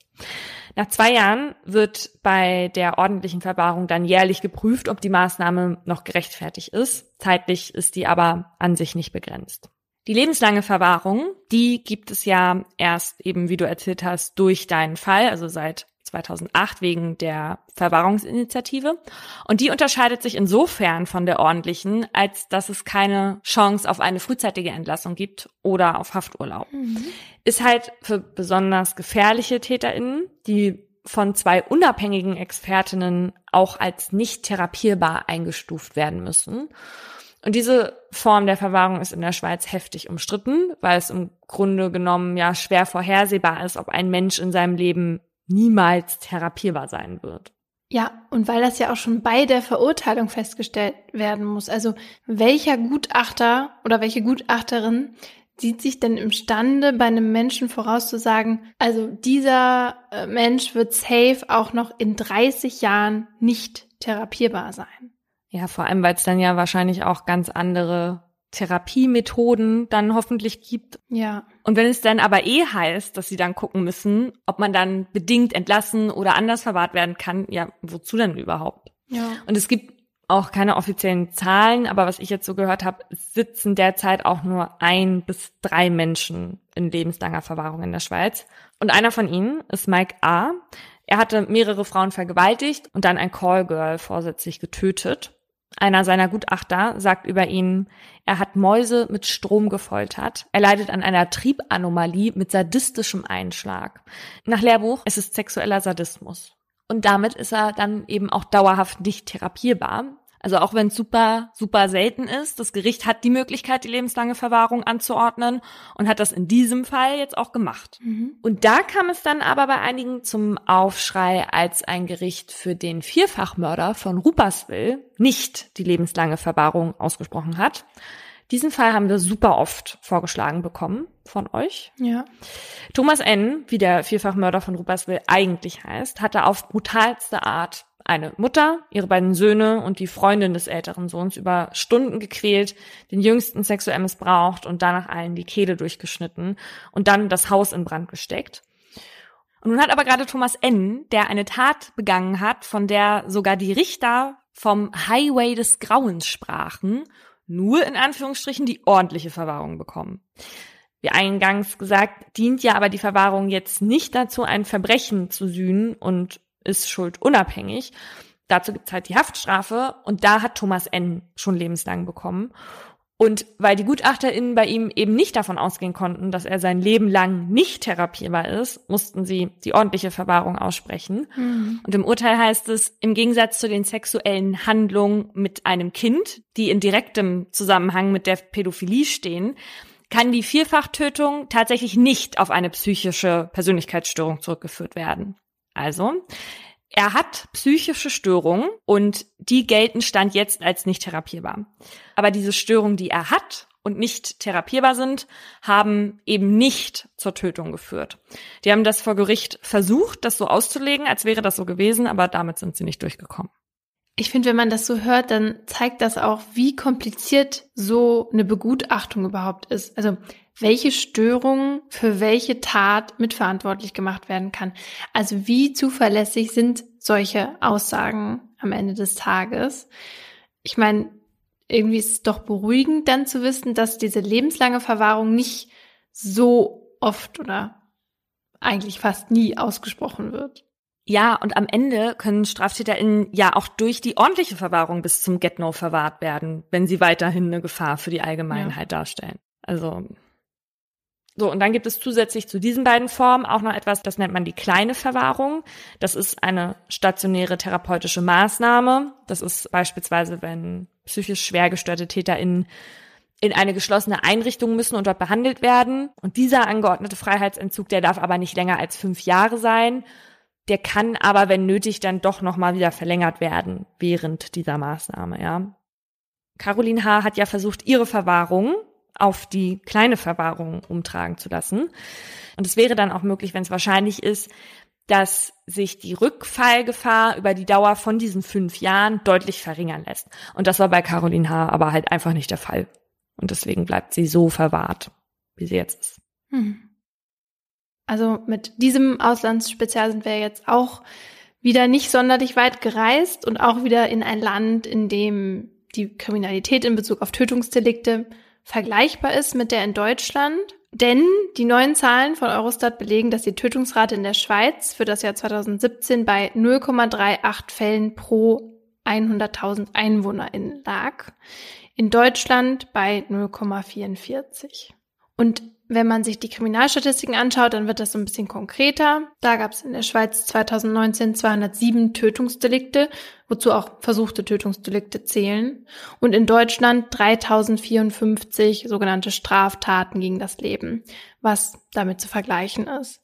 Nach zwei Jahren wird bei der ordentlichen Verwahrung dann jährlich geprüft, ob die Maßnahme noch gerechtfertigt ist. Zeitlich ist die aber an sich nicht begrenzt. Die lebenslange Verwahrung, die gibt es ja erst eben, wie du erzählt hast, durch deinen Fall, also seit 2008 wegen der Verwahrungsinitiative. Und die unterscheidet sich insofern von der ordentlichen, als dass es keine Chance auf eine frühzeitige Entlassung gibt oder auf Hafturlaub. Mhm. Ist halt für besonders gefährliche TäterInnen, die von zwei unabhängigen Expertinnen auch als nicht therapierbar eingestuft werden müssen. Und diese Form der Verwahrung ist in der Schweiz heftig umstritten, weil es im Grunde genommen ja schwer vorhersehbar ist, ob ein Mensch in seinem Leben niemals therapierbar sein wird. Ja, und weil das ja auch schon bei der Verurteilung festgestellt werden muss. Also welcher Gutachter oder welche Gutachterin sieht sich denn imstande, bei einem Menschen vorauszusagen, also dieser äh, Mensch wird safe auch noch in 30 Jahren nicht therapierbar sein? Ja, vor allem, weil es dann ja wahrscheinlich auch ganz andere Therapiemethoden dann hoffentlich gibt. Ja. Und wenn es dann aber eh heißt, dass sie dann gucken müssen, ob man dann bedingt entlassen oder anders verwahrt werden kann, ja, wozu denn überhaupt? Ja. Und es gibt auch keine offiziellen Zahlen, aber was ich jetzt so gehört habe, sitzen derzeit auch nur ein bis drei Menschen in lebenslanger Verwahrung in der Schweiz. Und einer von ihnen ist Mike A. Er hatte mehrere Frauen vergewaltigt und dann ein Callgirl vorsätzlich getötet. Einer seiner Gutachter sagt über ihn, er hat Mäuse mit Strom gefoltert. Er leidet an einer Triebanomalie mit sadistischem Einschlag. Nach Lehrbuch ist es sexueller Sadismus. Und damit ist er dann eben auch dauerhaft nicht therapierbar. Also auch wenn es super, super selten ist, das Gericht hat die Möglichkeit, die lebenslange Verwahrung anzuordnen und hat das in diesem Fall jetzt auch gemacht. Mhm. Und da kam es dann aber bei einigen zum Aufschrei, als ein Gericht für den Vierfachmörder von Ruperswil nicht die lebenslange Verwahrung ausgesprochen hat. Diesen Fall haben wir super oft vorgeschlagen bekommen von euch. Ja. Thomas N., wie der Vierfachmörder von Ruperswil eigentlich heißt, hatte auf brutalste Art eine Mutter, ihre beiden Söhne und die Freundin des älteren Sohns über Stunden gequält, den jüngsten sexuell missbraucht und danach allen die Kehle durchgeschnitten und dann das Haus in Brand gesteckt. Und nun hat aber gerade Thomas N., der eine Tat begangen hat, von der sogar die Richter vom Highway des Grauens sprachen, nur in Anführungsstrichen die ordentliche Verwahrung bekommen. Wie eingangs gesagt, dient ja aber die Verwahrung jetzt nicht dazu, ein Verbrechen zu sühnen und ist schuldunabhängig. Dazu gibt's halt die Haftstrafe und da hat Thomas N. schon lebenslang bekommen. Und weil die GutachterInnen bei ihm eben nicht davon ausgehen konnten, dass er sein Leben lang nicht therapierbar ist, mussten sie die ordentliche Verwahrung aussprechen. Mhm. Und im Urteil heißt es, im Gegensatz zu den sexuellen Handlungen mit einem Kind, die in direktem Zusammenhang mit der Pädophilie stehen, kann die Vierfachtötung tatsächlich nicht auf eine psychische Persönlichkeitsstörung zurückgeführt werden. Also, er hat psychische Störungen und die gelten Stand jetzt als nicht therapierbar. Aber diese Störungen, die er hat und nicht therapierbar sind, haben eben nicht zur Tötung geführt. Die haben das vor Gericht versucht, das so auszulegen, als wäre das so gewesen, aber damit sind sie nicht durchgekommen. Ich finde, wenn man das so hört, dann zeigt das auch, wie kompliziert so eine Begutachtung überhaupt ist. Also welche Störung für welche Tat mitverantwortlich gemacht werden kann. Also wie zuverlässig sind solche Aussagen am Ende des Tages? Ich meine, irgendwie ist es doch beruhigend dann zu wissen, dass diese lebenslange Verwahrung nicht so oft oder eigentlich fast nie ausgesprochen wird. Ja, und am Ende können StraftäterInnen ja auch durch die ordentliche Verwahrung bis zum Get-No verwahrt werden, wenn sie weiterhin eine Gefahr für die Allgemeinheit ja. darstellen. Also so, und dann gibt es zusätzlich zu diesen beiden Formen auch noch etwas, das nennt man die kleine Verwahrung. Das ist eine stationäre therapeutische Maßnahme. Das ist beispielsweise, wenn psychisch schwer gestörte TäterInnen in eine geschlossene Einrichtung müssen und dort behandelt werden. Und dieser angeordnete Freiheitsentzug, der darf aber nicht länger als fünf Jahre sein. Der kann aber, wenn nötig, dann doch nochmal wieder verlängert werden während dieser Maßnahme, ja. Caroline H. hat ja versucht, ihre Verwahrung auf die kleine Verwahrung umtragen zu lassen. Und es wäre dann auch möglich, wenn es wahrscheinlich ist, dass sich die Rückfallgefahr über die Dauer von diesen fünf Jahren deutlich verringern lässt. Und das war bei Caroline H. aber halt einfach nicht der Fall. Und deswegen bleibt sie so verwahrt, wie sie jetzt ist. Hm. Also mit diesem Auslandsspezial sind wir jetzt auch wieder nicht sonderlich weit gereist und auch wieder in ein Land, in dem die Kriminalität in Bezug auf Tötungsdelikte vergleichbar ist mit der in Deutschland. Denn die neuen Zahlen von Eurostat belegen, dass die Tötungsrate in der Schweiz für das Jahr 2017 bei 0,38 Fällen pro 100.000 EinwohnerInnen lag. In Deutschland bei 0,44. Und wenn man sich die Kriminalstatistiken anschaut, dann wird das so ein bisschen konkreter. Da gab es in der Schweiz 2019 207 Tötungsdelikte, wozu auch versuchte Tötungsdelikte zählen. Und in Deutschland 3054 sogenannte Straftaten gegen das Leben, was damit zu vergleichen ist.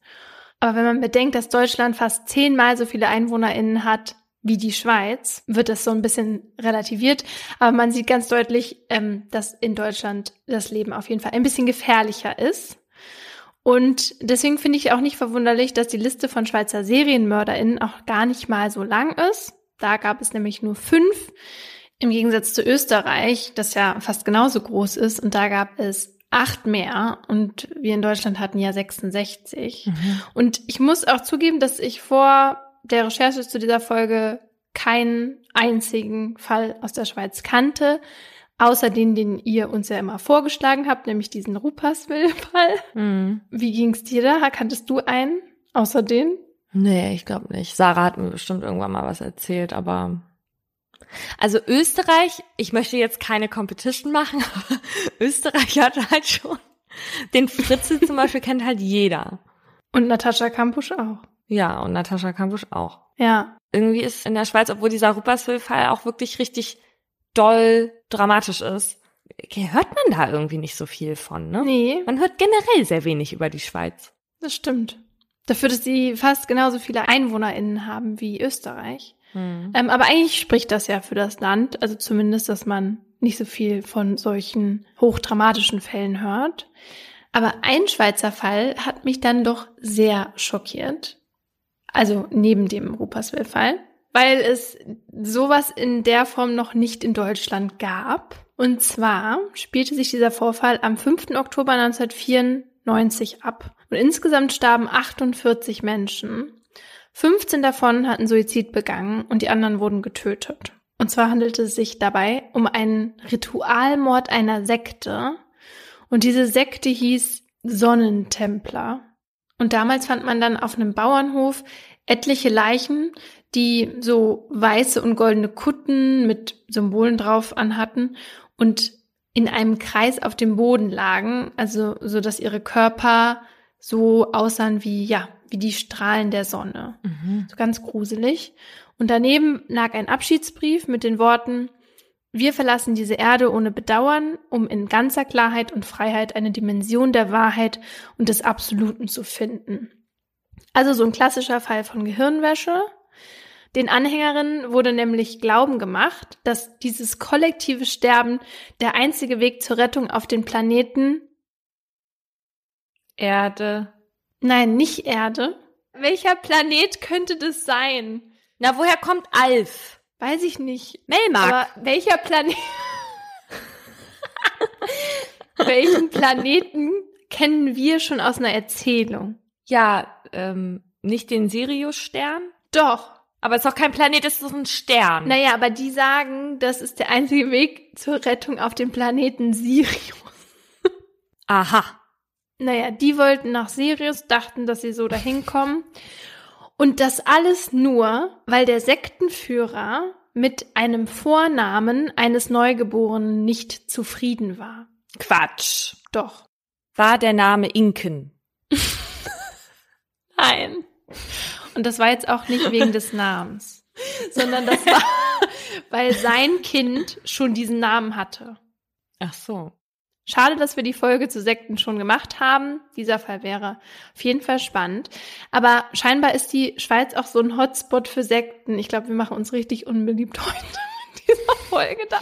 Aber wenn man bedenkt, dass Deutschland fast zehnmal so viele EinwohnerInnen hat wie die Schweiz, wird das so ein bisschen relativiert. Aber man sieht ganz deutlich, ähm, dass in Deutschland das Leben auf jeden Fall ein bisschen gefährlicher ist. Und deswegen finde ich auch nicht verwunderlich, dass die Liste von Schweizer SerienmörderInnen auch gar nicht mal so lang ist. Da gab es nämlich nur fünf, im Gegensatz zu Österreich, das ja fast genauso groß ist. Und da gab es acht mehr und wir in Deutschland hatten ja 66. Mhm. Und ich muss auch zugeben, dass ich vor der Recherche zu dieser Folge keinen einzigen Fall aus der Schweiz kannte, außer den, den ihr uns ja immer vorgeschlagen habt, nämlich diesen Rupaswil-Fall. Mhm. Wie ging's dir da? Kanntest du einen außer den? Nee, ich glaube nicht. Sarah hat mir bestimmt irgendwann mal was erzählt, aber also Österreich, ich möchte jetzt keine Competition machen, aber Österreich hat halt schon den Fritze zum Beispiel kennt halt jeder. Und Natascha Kampusch auch. Ja, und Natascha Kampusch auch. Ja. Irgendwie ist in der Schweiz, obwohl dieser Rupperswil-Fall auch wirklich richtig doll dramatisch ist, hört man da irgendwie nicht so viel von, ne? Nee. Man hört generell sehr wenig über die Schweiz. Das stimmt. Dafür, dass sie fast genauso viele EinwohnerInnen haben wie Österreich. Hm. Ähm, aber eigentlich spricht das ja für das Land, also zumindest, dass man nicht so viel von solchen hochdramatischen Fällen hört. Aber ein Schweizer Fall hat mich dann doch sehr schockiert. Also neben dem Rupperswil-Fall, weil es sowas in der Form noch nicht in Deutschland gab. Und zwar spielte sich dieser Vorfall am 5. Oktober 1994 ab. Und insgesamt starben 48 Menschen. 15 davon hatten Suizid begangen und die anderen wurden getötet. Und zwar handelte es sich dabei um einen Ritualmord einer Sekte. Und diese Sekte hieß Sonnentempler. Und damals fand man dann auf einem Bauernhof etliche Leichen, die so weiße und goldene Kutten mit Symbolen drauf anhatten und in einem Kreis auf dem Boden lagen, also so dass ihre Körper so aussahen wie ja wie die Strahlen der Sonne, mhm. so ganz gruselig. Und daneben lag ein Abschiedsbrief mit den Worten wir verlassen diese Erde ohne Bedauern, um in ganzer Klarheit und Freiheit eine Dimension der Wahrheit und des Absoluten zu finden. Also so ein klassischer Fall von Gehirnwäsche. Den Anhängerinnen wurde nämlich Glauben gemacht, dass dieses kollektive Sterben der einzige Weg zur Rettung auf den Planeten Erde. Nein, nicht Erde. Welcher Planet könnte das sein? Na, woher kommt Alf? Weiß ich nicht. Melmark. Aber welcher Planet? Welchen Planeten kennen wir schon aus einer Erzählung? Ja, ähm, nicht den Sirius-Stern? Doch. Aber es ist doch kein Planet, es ist ein Stern. Naja, aber die sagen, das ist der einzige Weg zur Rettung auf dem Planeten Sirius. Aha. Naja, die wollten nach Sirius, dachten, dass sie so dahin kommen. Und das alles nur, weil der Sektenführer mit einem Vornamen eines Neugeborenen nicht zufrieden war. Quatsch. Doch. War der Name Inken? Nein. Und das war jetzt auch nicht wegen des Namens, sondern das war, weil sein Kind schon diesen Namen hatte. Ach so. Schade, dass wir die Folge zu Sekten schon gemacht haben. Dieser Fall wäre auf jeden Fall spannend. Aber scheinbar ist die Schweiz auch so ein Hotspot für Sekten. Ich glaube, wir machen uns richtig unbeliebt heute mit dieser Folge da.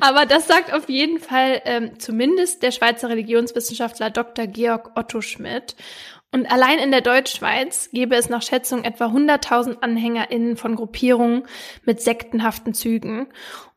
Aber das sagt auf jeden Fall ähm, zumindest der Schweizer Religionswissenschaftler Dr. Georg Otto Schmidt. Und allein in der Deutschschweiz gäbe es nach Schätzung etwa 100.000 AnhängerInnen von Gruppierungen mit sektenhaften Zügen.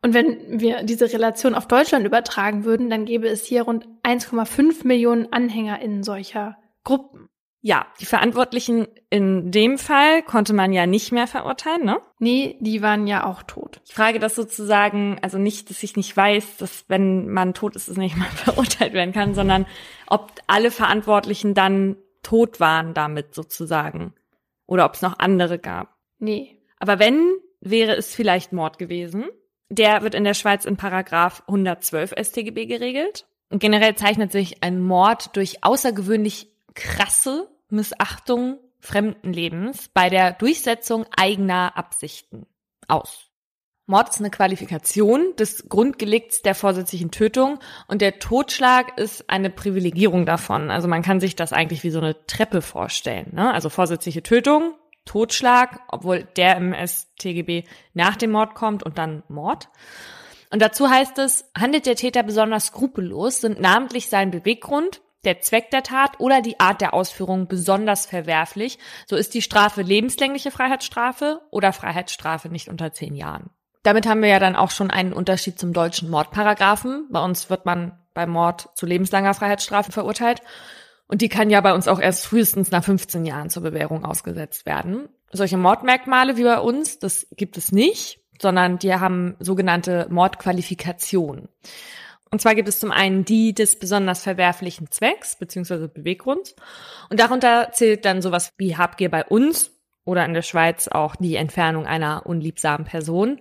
Und wenn wir diese Relation auf Deutschland übertragen würden, dann gäbe es hier rund 1,5 Millionen AnhängerInnen solcher Gruppen. Ja, die Verantwortlichen in dem Fall konnte man ja nicht mehr verurteilen, ne? Nee, die waren ja auch tot. Ich frage das sozusagen, also nicht, dass ich nicht weiß, dass wenn man tot ist, es nicht mal verurteilt werden kann, sondern ob alle Verantwortlichen dann tot waren damit sozusagen. Oder ob es noch andere gab. Nee. Aber wenn, wäre es vielleicht Mord gewesen. Der wird in der Schweiz in Paragraph 112 StGB geregelt. Und generell zeichnet sich ein Mord durch außergewöhnlich krasse Missachtung fremden Lebens bei der Durchsetzung eigener Absichten aus. Mord ist eine Qualifikation des Grundgelikts der vorsätzlichen Tötung und der Totschlag ist eine Privilegierung davon. Also man kann sich das eigentlich wie so eine Treppe vorstellen. Ne? Also vorsätzliche Tötung, Totschlag, obwohl der im StGB nach dem Mord kommt und dann Mord. Und dazu heißt es, handelt der Täter besonders skrupellos, sind namentlich sein Beweggrund, der Zweck der Tat oder die Art der Ausführung besonders verwerflich, so ist die Strafe lebenslängliche Freiheitsstrafe oder Freiheitsstrafe nicht unter zehn Jahren. Damit haben wir ja dann auch schon einen Unterschied zum deutschen Mordparagraphen. Bei uns wird man bei Mord zu lebenslanger Freiheitsstrafe verurteilt. Und die kann ja bei uns auch erst frühestens nach 15 Jahren zur Bewährung ausgesetzt werden. Solche Mordmerkmale wie bei uns, das gibt es nicht, sondern die haben sogenannte Mordqualifikation. Und zwar gibt es zum einen die des besonders verwerflichen Zwecks bzw. Beweggrunds. Und darunter zählt dann sowas wie Habgier bei uns oder in der Schweiz auch die Entfernung einer unliebsamen Person.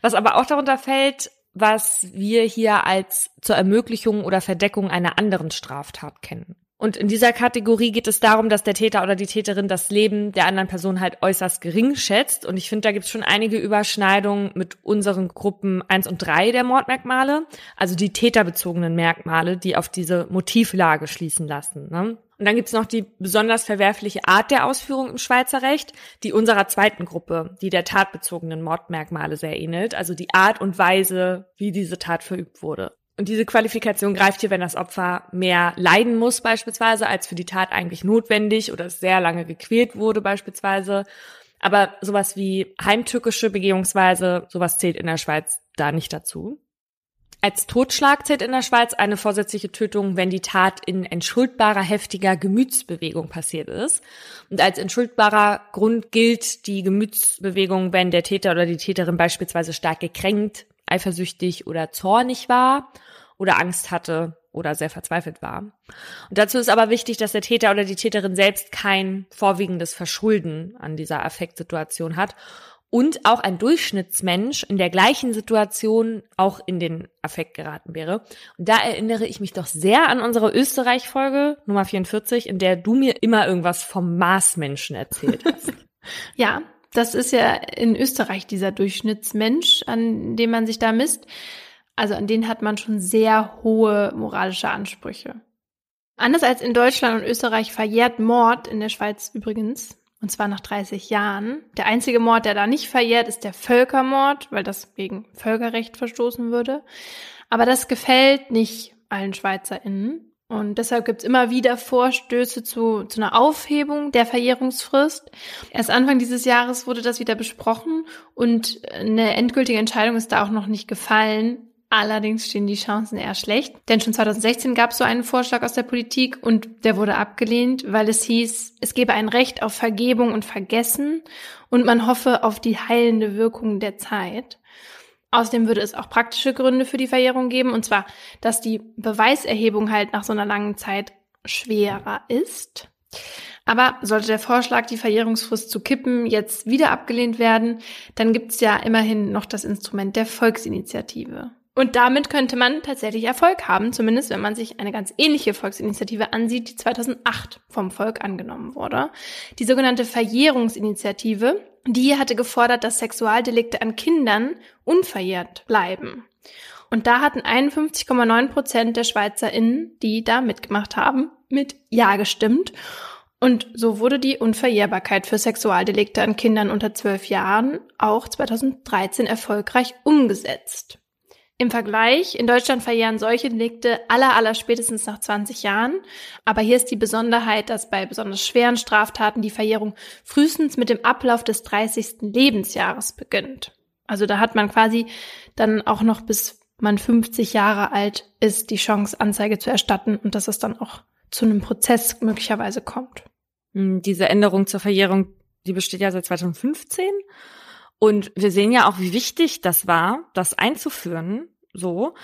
Was aber auch darunter fällt, was wir hier als zur Ermöglichung oder Verdeckung einer anderen Straftat kennen. Und in dieser Kategorie geht es darum, dass der Täter oder die Täterin das Leben der anderen Person halt äußerst gering schätzt. Und ich finde, da gibt es schon einige Überschneidungen mit unseren Gruppen eins und drei der Mordmerkmale, also die täterbezogenen Merkmale, die auf diese Motivlage schließen lassen. Ne? Und dann gibt es noch die besonders verwerfliche Art der Ausführung im Schweizer Recht, die unserer zweiten Gruppe, die der tatbezogenen Mordmerkmale sehr ähnelt, also die Art und Weise, wie diese Tat verübt wurde. Und diese Qualifikation greift hier, wenn das Opfer mehr leiden muss beispielsweise, als für die Tat eigentlich notwendig oder es sehr lange gequält wurde beispielsweise. Aber sowas wie heimtückische Begehungsweise, sowas zählt in der Schweiz da nicht dazu. Als Totschlag zählt in der Schweiz eine vorsätzliche Tötung, wenn die Tat in entschuldbarer heftiger Gemütsbewegung passiert ist. Und als entschuldbarer Grund gilt die Gemütsbewegung, wenn der Täter oder die Täterin beispielsweise stark gekränkt, eifersüchtig oder zornig war oder Angst hatte oder sehr verzweifelt war. Und dazu ist aber wichtig, dass der Täter oder die Täterin selbst kein vorwiegendes Verschulden an dieser Affektsituation hat und auch ein Durchschnittsmensch in der gleichen Situation auch in den Affekt geraten wäre. Und da erinnere ich mich doch sehr an unsere Österreich-Folge Nummer 44, in der du mir immer irgendwas vom Marsmenschen erzählt hast. ja, das ist ja in Österreich dieser Durchschnittsmensch, an dem man sich da misst. Also an den hat man schon sehr hohe moralische Ansprüche. Anders als in Deutschland und Österreich verjährt Mord in der Schweiz übrigens, und zwar nach 30 Jahren. Der einzige Mord, der da nicht verjährt, ist der Völkermord, weil das wegen Völkerrecht verstoßen würde. Aber das gefällt nicht allen SchweizerInnen. Und deshalb gibt's immer wieder Vorstöße zu, zu einer Aufhebung der Verjährungsfrist. Erst Anfang dieses Jahres wurde das wieder besprochen und eine endgültige Entscheidung ist da auch noch nicht gefallen. Allerdings stehen die Chancen eher schlecht, denn schon 2016 gab es so einen Vorschlag aus der Politik und der wurde abgelehnt, weil es hieß, es gebe ein Recht auf Vergebung und Vergessen und man hoffe auf die heilende Wirkung der Zeit. Außerdem würde es auch praktische Gründe für die Verjährung geben, und zwar, dass die Beweiserhebung halt nach so einer langen Zeit schwerer ist. Aber sollte der Vorschlag, die Verjährungsfrist zu kippen, jetzt wieder abgelehnt werden, dann gibt es ja immerhin noch das Instrument der Volksinitiative. Und damit könnte man tatsächlich Erfolg haben, zumindest wenn man sich eine ganz ähnliche Volksinitiative ansieht, die 2008 vom Volk angenommen wurde. Die sogenannte Verjährungsinitiative, die hatte gefordert, dass Sexualdelikte an Kindern unverjährt bleiben. Und da hatten 51,9 Prozent der SchweizerInnen, die da mitgemacht haben, mit Ja gestimmt. Und so wurde die Unverjährbarkeit für Sexualdelikte an Kindern unter 12 Jahren auch 2013 erfolgreich umgesetzt. Im Vergleich, in Deutschland verjähren solche Delikte aller, aller spätestens nach 20 Jahren. Aber hier ist die Besonderheit, dass bei besonders schweren Straftaten die Verjährung frühestens mit dem Ablauf des 30. Lebensjahres beginnt. Also da hat man quasi dann auch noch bis man 50 Jahre alt ist, die Chance, Anzeige zu erstatten und dass es dann auch zu einem Prozess möglicherweise kommt. Hm, diese Änderung zur Verjährung, die besteht ja seit 2015. Und wir sehen ja auch, wie wichtig das war, das einzuführen, so,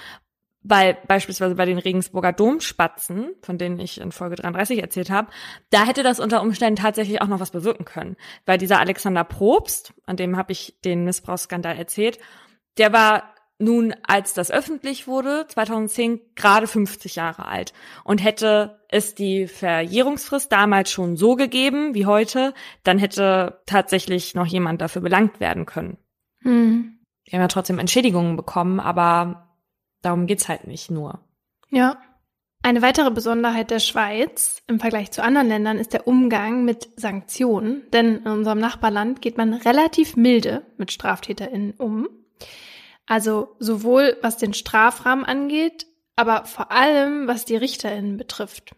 weil beispielsweise bei den Regensburger Domspatzen, von denen ich in Folge 33 erzählt habe, da hätte das unter Umständen tatsächlich auch noch was bewirken können. Weil dieser Alexander Probst, an dem habe ich den Missbrauchsskandal erzählt, der war nun, als das öffentlich wurde, 2010 gerade 50 Jahre alt. Und hätte es die Verjährungsfrist damals schon so gegeben wie heute, dann hätte tatsächlich noch jemand dafür belangt werden können. Hm. Die haben ja trotzdem Entschädigungen bekommen, aber darum geht's halt nicht nur. Ja. Eine weitere Besonderheit der Schweiz im Vergleich zu anderen Ländern ist der Umgang mit Sanktionen, denn in unserem Nachbarland geht man relativ milde mit StraftäterInnen um. Also sowohl was den Strafrahmen angeht, aber vor allem was die RichterInnen betrifft.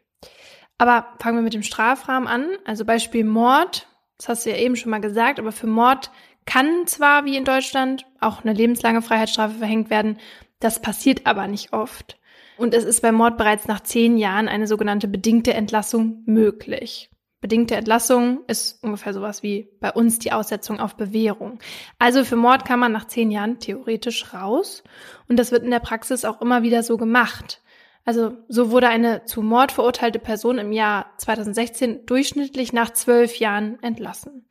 Aber fangen wir mit dem Strafrahmen an. Also Beispiel Mord, das hast du ja eben schon mal gesagt, aber für Mord kann zwar wie in Deutschland auch eine lebenslange Freiheitsstrafe verhängt werden, das passiert aber nicht oft. Und es ist bei Mord bereits nach zehn Jahren eine sogenannte bedingte Entlassung möglich. Bedingte Entlassung ist ungefähr sowas wie bei uns die Aussetzung auf Bewährung. Also für Mord kann man nach zehn Jahren theoretisch raus. Und das wird in der Praxis auch immer wieder so gemacht. Also so wurde eine zu Mord verurteilte Person im Jahr 2016 durchschnittlich nach zwölf Jahren entlassen.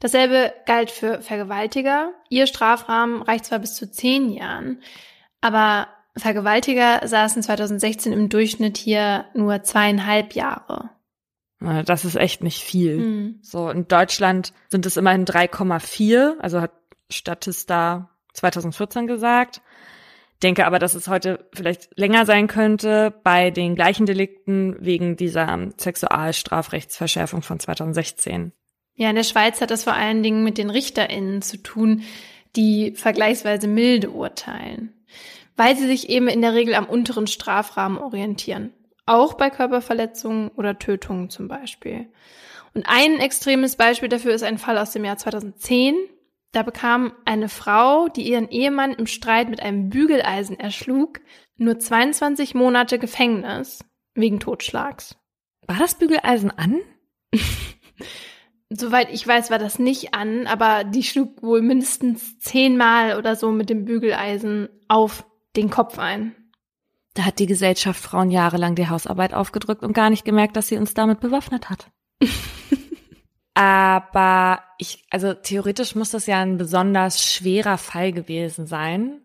Dasselbe galt für Vergewaltiger. Ihr Strafrahmen reicht zwar bis zu zehn Jahren, aber Vergewaltiger saßen 2016 im Durchschnitt hier nur zweieinhalb Jahre. Das ist echt nicht viel. Mhm. So, in Deutschland sind es immerhin 3,4, also hat Statista 2014 gesagt. Denke aber, dass es heute vielleicht länger sein könnte bei den gleichen Delikten wegen dieser Sexualstrafrechtsverschärfung von 2016. Ja, in der Schweiz hat das vor allen Dingen mit den RichterInnen zu tun, die vergleichsweise milde urteilen, weil sie sich eben in der Regel am unteren Strafrahmen orientieren. Auch bei Körperverletzungen oder Tötungen zum Beispiel. Und ein extremes Beispiel dafür ist ein Fall aus dem Jahr 2010. Da bekam eine Frau, die ihren Ehemann im Streit mit einem Bügeleisen erschlug, nur 22 Monate Gefängnis wegen Totschlags. War das Bügeleisen an? Soweit ich weiß, war das nicht an, aber die schlug wohl mindestens zehnmal oder so mit dem Bügeleisen auf den Kopf ein. Da hat die Gesellschaft Frauen jahrelang die Hausarbeit aufgedrückt und gar nicht gemerkt, dass sie uns damit bewaffnet hat. Aber ich, also theoretisch muss das ja ein besonders schwerer Fall gewesen sein.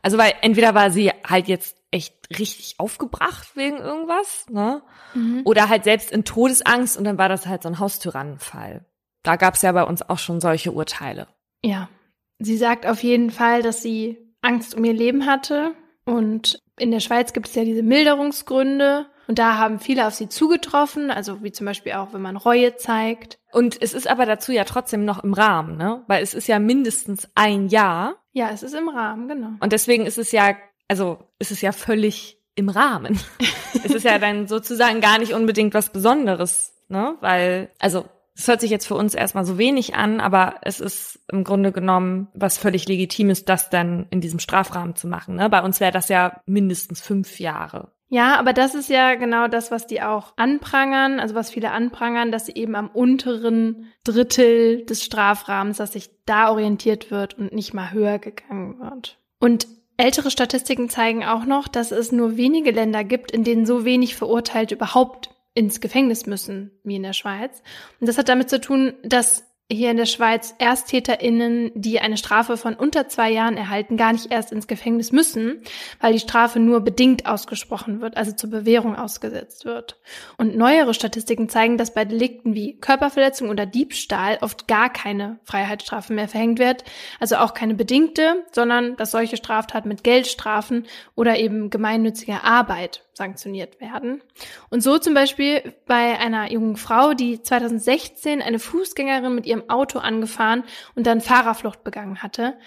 Also weil entweder war sie halt jetzt echt richtig aufgebracht wegen irgendwas, ne? Mhm. Oder halt selbst in Todesangst und dann war das halt so ein Haustyrannenfall. Da gab's ja bei uns auch schon solche Urteile. Ja. Sie sagt auf jeden Fall, dass sie Angst um ihr Leben hatte und in der Schweiz gibt es ja diese Milderungsgründe und da haben viele auf sie zugetroffen, also wie zum Beispiel auch, wenn man Reue zeigt. Und es ist aber dazu ja trotzdem noch im Rahmen, ne? Weil es ist ja mindestens ein Jahr. Ja, es ist im Rahmen, genau. Und deswegen ist es ja, also ist es ja völlig im Rahmen. es ist ja dann sozusagen gar nicht unbedingt was Besonderes, ne? Weil, also es hört sich jetzt für uns erstmal so wenig an, aber es ist im Grunde genommen was völlig Legitimes, das dann in diesem Strafrahmen zu machen. Ne? Bei uns wäre das ja mindestens fünf Jahre. Ja, aber das ist ja genau das, was die auch anprangern, also was viele anprangern, dass sie eben am unteren Drittel des Strafrahmens, dass sich da orientiert wird und nicht mal höher gegangen wird. Und ältere Statistiken zeigen auch noch, dass es nur wenige Länder gibt, in denen so wenig Verurteilte überhaupt ins Gefängnis müssen, wie in der Schweiz. Und das hat damit zu tun, dass hier in der Schweiz ErsttäterInnen, die eine Strafe von unter zwei Jahren erhalten, gar nicht erst ins Gefängnis müssen, weil die Strafe nur bedingt ausgesprochen wird, also zur Bewährung ausgesetzt wird. Und neuere Statistiken zeigen, dass bei Delikten wie Körperverletzung oder Diebstahl oft gar keine Freiheitsstrafe mehr verhängt wird, also auch keine bedingte, sondern dass solche Straftaten mit Geldstrafen oder eben gemeinnütziger Arbeit sanktioniert werden. Und so zum Beispiel bei einer jungen Frau, die 2016 eine Fußgängerin mit ihrem Auto angefahren und dann Fahrerflucht begangen hatte.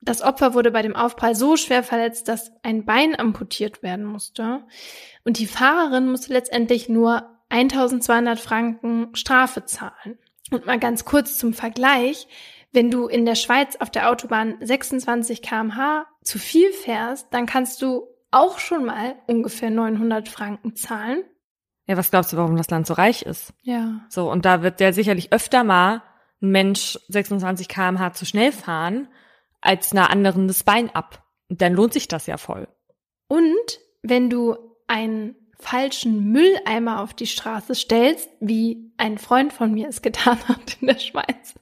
Das Opfer wurde bei dem Aufprall so schwer verletzt, dass ein Bein amputiert werden musste. Und die Fahrerin musste letztendlich nur 1200 Franken Strafe zahlen. Und mal ganz kurz zum Vergleich. Wenn du in der Schweiz auf der Autobahn 26 kmh zu viel fährst, dann kannst du auch schon mal ungefähr 900 Franken zahlen. Ja, was glaubst du, warum das Land so reich ist? Ja. So, und da wird der sicherlich öfter mal ein Mensch 26 kmh zu schnell fahren, als einer anderen das Bein ab. Und dann lohnt sich das ja voll. Und wenn du einen falschen Mülleimer auf die Straße stellst, wie ein Freund von mir es getan hat in der Schweiz.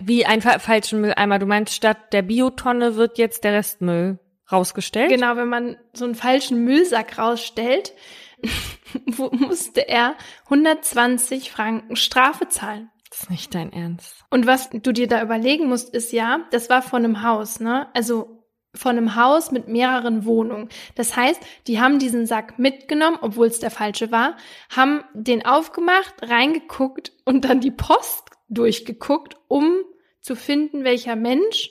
Wie ein fa falschen Mülleimer. Du meinst, statt der Biotonne wird jetzt der Restmüll rausgestellt? Genau, wenn man so einen falschen Müllsack rausstellt, musste er 120 Franken Strafe zahlen. Das ist nicht dein Ernst. Und was du dir da überlegen musst, ist ja, das war von einem Haus, ne? Also von einem Haus mit mehreren Wohnungen. Das heißt, die haben diesen Sack mitgenommen, obwohl es der falsche war, haben den aufgemacht, reingeguckt und dann die Post durchgeguckt, um zu finden, welcher Mensch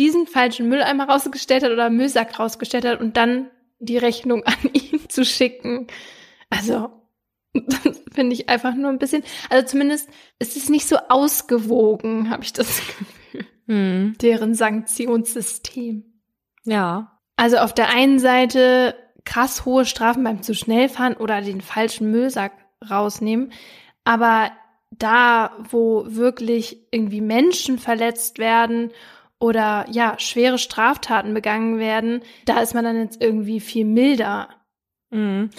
diesen falschen Mülleimer rausgestellt hat oder Müllsack rausgestellt hat und dann die Rechnung an ihn zu schicken. Also, das finde ich einfach nur ein bisschen, also zumindest ist es nicht so ausgewogen, habe ich das Gefühl. Hm. Deren Sanktionssystem. Ja. Also auf der einen Seite krass hohe Strafen beim zu schnell fahren oder den falschen Müllsack rausnehmen, aber da, wo wirklich irgendwie Menschen verletzt werden oder ja, schwere Straftaten begangen werden, da ist man dann jetzt irgendwie viel milder. Mhm.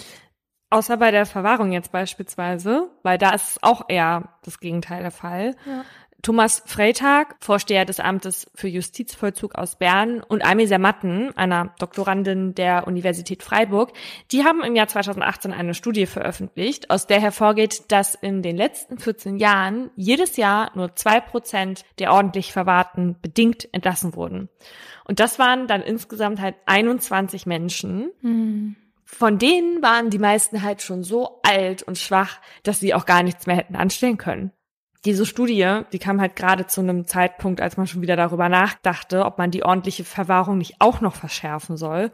Außer bei der Verwahrung jetzt beispielsweise, weil da ist es auch eher das Gegenteil der Fall. Ja. Thomas Freitag, Vorsteher des Amtes für Justizvollzug aus Bern und Amisa Matten, einer Doktorandin der Universität Freiburg, die haben im Jahr 2018 eine Studie veröffentlicht, aus der hervorgeht, dass in den letzten 14 Jahren jedes Jahr nur zwei Prozent der ordentlich Verwahrten bedingt entlassen wurden. Und das waren dann insgesamt halt 21 Menschen. Hm. Von denen waren die meisten halt schon so alt und schwach, dass sie auch gar nichts mehr hätten anstellen können diese Studie, die kam halt gerade zu einem Zeitpunkt, als man schon wieder darüber nachdachte, ob man die ordentliche Verwahrung nicht auch noch verschärfen soll.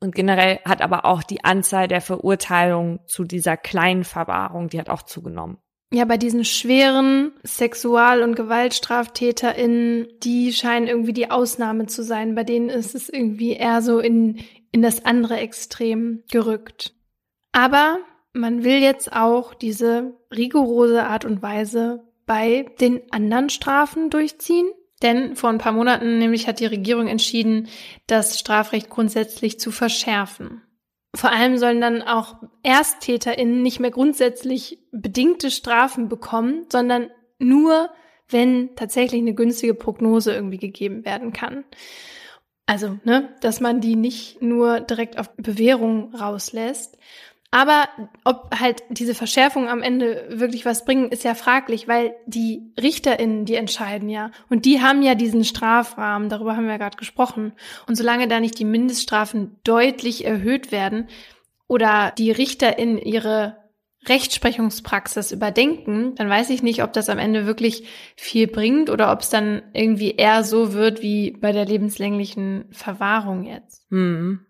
Und generell hat aber auch die Anzahl der Verurteilungen zu dieser kleinen Verwahrung, die hat auch zugenommen. Ja, bei diesen schweren Sexual- und GewaltstraftäterInnen, die scheinen irgendwie die Ausnahme zu sein. Bei denen ist es irgendwie eher so in, in das andere Extrem gerückt. Aber man will jetzt auch diese rigorose Art und Weise bei den anderen Strafen durchziehen. Denn vor ein paar Monaten nämlich hat die Regierung entschieden, das Strafrecht grundsätzlich zu verschärfen. Vor allem sollen dann auch ErsttäterInnen nicht mehr grundsätzlich bedingte Strafen bekommen, sondern nur, wenn tatsächlich eine günstige Prognose irgendwie gegeben werden kann. Also, ne, dass man die nicht nur direkt auf Bewährung rauslässt. Aber ob halt diese Verschärfungen am Ende wirklich was bringen, ist ja fraglich, weil die RichterInnen, die entscheiden ja. Und die haben ja diesen Strafrahmen, darüber haben wir ja gerade gesprochen. Und solange da nicht die Mindeststrafen deutlich erhöht werden oder die RichterInnen ihre Rechtsprechungspraxis überdenken, dann weiß ich nicht, ob das am Ende wirklich viel bringt oder ob es dann irgendwie eher so wird wie bei der lebenslänglichen Verwahrung jetzt. Hm.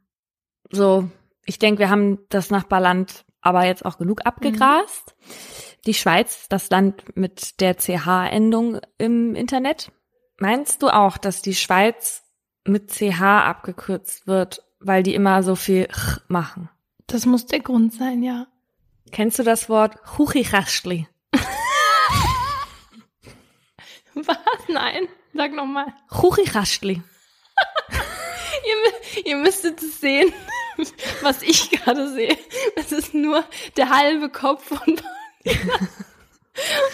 So, ich denke, wir haben das Nachbarland aber jetzt auch genug abgegrast. Mhm. Die Schweiz, das Land mit der CH-Endung im Internet. Meinst du auch, dass die Schweiz mit CH abgekürzt wird, weil die immer so viel ch machen? Das muss der Grund sein, ja. Kennst du das Wort Huchichastli? Was? Nein. Sag nochmal. Huchichastli. ihr, ihr müsstet es sehen. was ich gerade sehe. Es ist nur der halbe Kopf von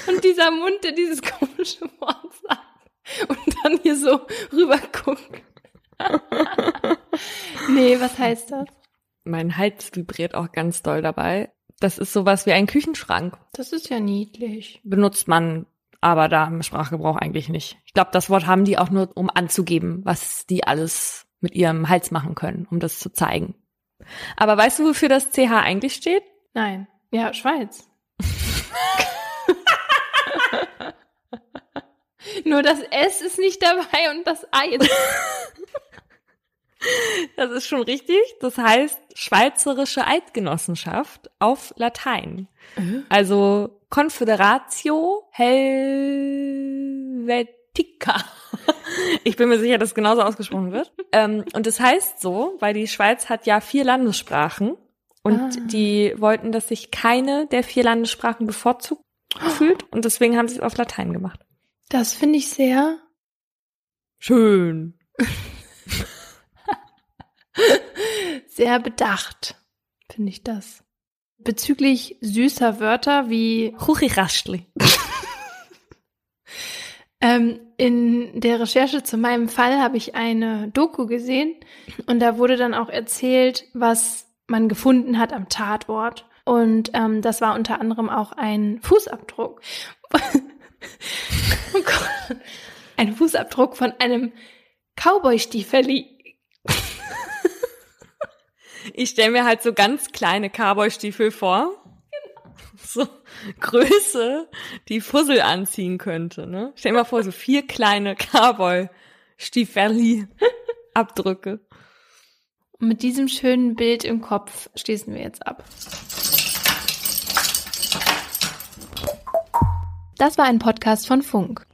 und dieser Mund, der dieses komische Wort sagt und dann hier so rüber guckt. nee, was heißt das? Mein Hals vibriert auch ganz doll dabei. Das ist sowas wie ein Küchenschrank. Das ist ja niedlich. Benutzt man aber da im Sprachgebrauch eigentlich nicht. Ich glaube, das Wort haben die auch nur, um anzugeben, was die alles mit ihrem Hals machen können, um das zu zeigen. Aber weißt du, wofür das CH eigentlich steht? Nein. Ja, Schweiz. Nur das S ist nicht dabei und das Eins. Das ist schon richtig. Das heißt Schweizerische Eidgenossenschaft auf Latein. Mhm. Also Confederatio Helvetica. Ich bin mir sicher, dass es genauso ausgesprochen wird. ähm, und das heißt so, weil die Schweiz hat ja vier Landessprachen Und Ah. die wollten, dass sich keine der vier Landessprachen bevorzugt fühlt. Und deswegen haben sie es auf Latein gemacht. Das finde ich sehr Schön. Sehr bedacht, finde ich das. Bezüglich süßer Wörter wie Chuchirastli. ähm, in der Recherche zu meinem Fall habe ich eine Doku gesehen und da wurde dann auch erzählt, was man gefunden hat am Tatort. Und ähm, das war unter anderem auch ein Fußabdruck. oh Gott. Ein Fußabdruck von einem Cowboy-Stiefeli. Ich stelle mir halt so ganz kleine Cowboy-Stiefel vor. Größe, die Fussel anziehen könnte, ne? Stell dir mal vor, so vier kleine Cowboy-Stiefeli-Abdrücke. Und mit diesem schönen Bild im Kopf schließen wir jetzt ab. Das war ein Podcast von Funk.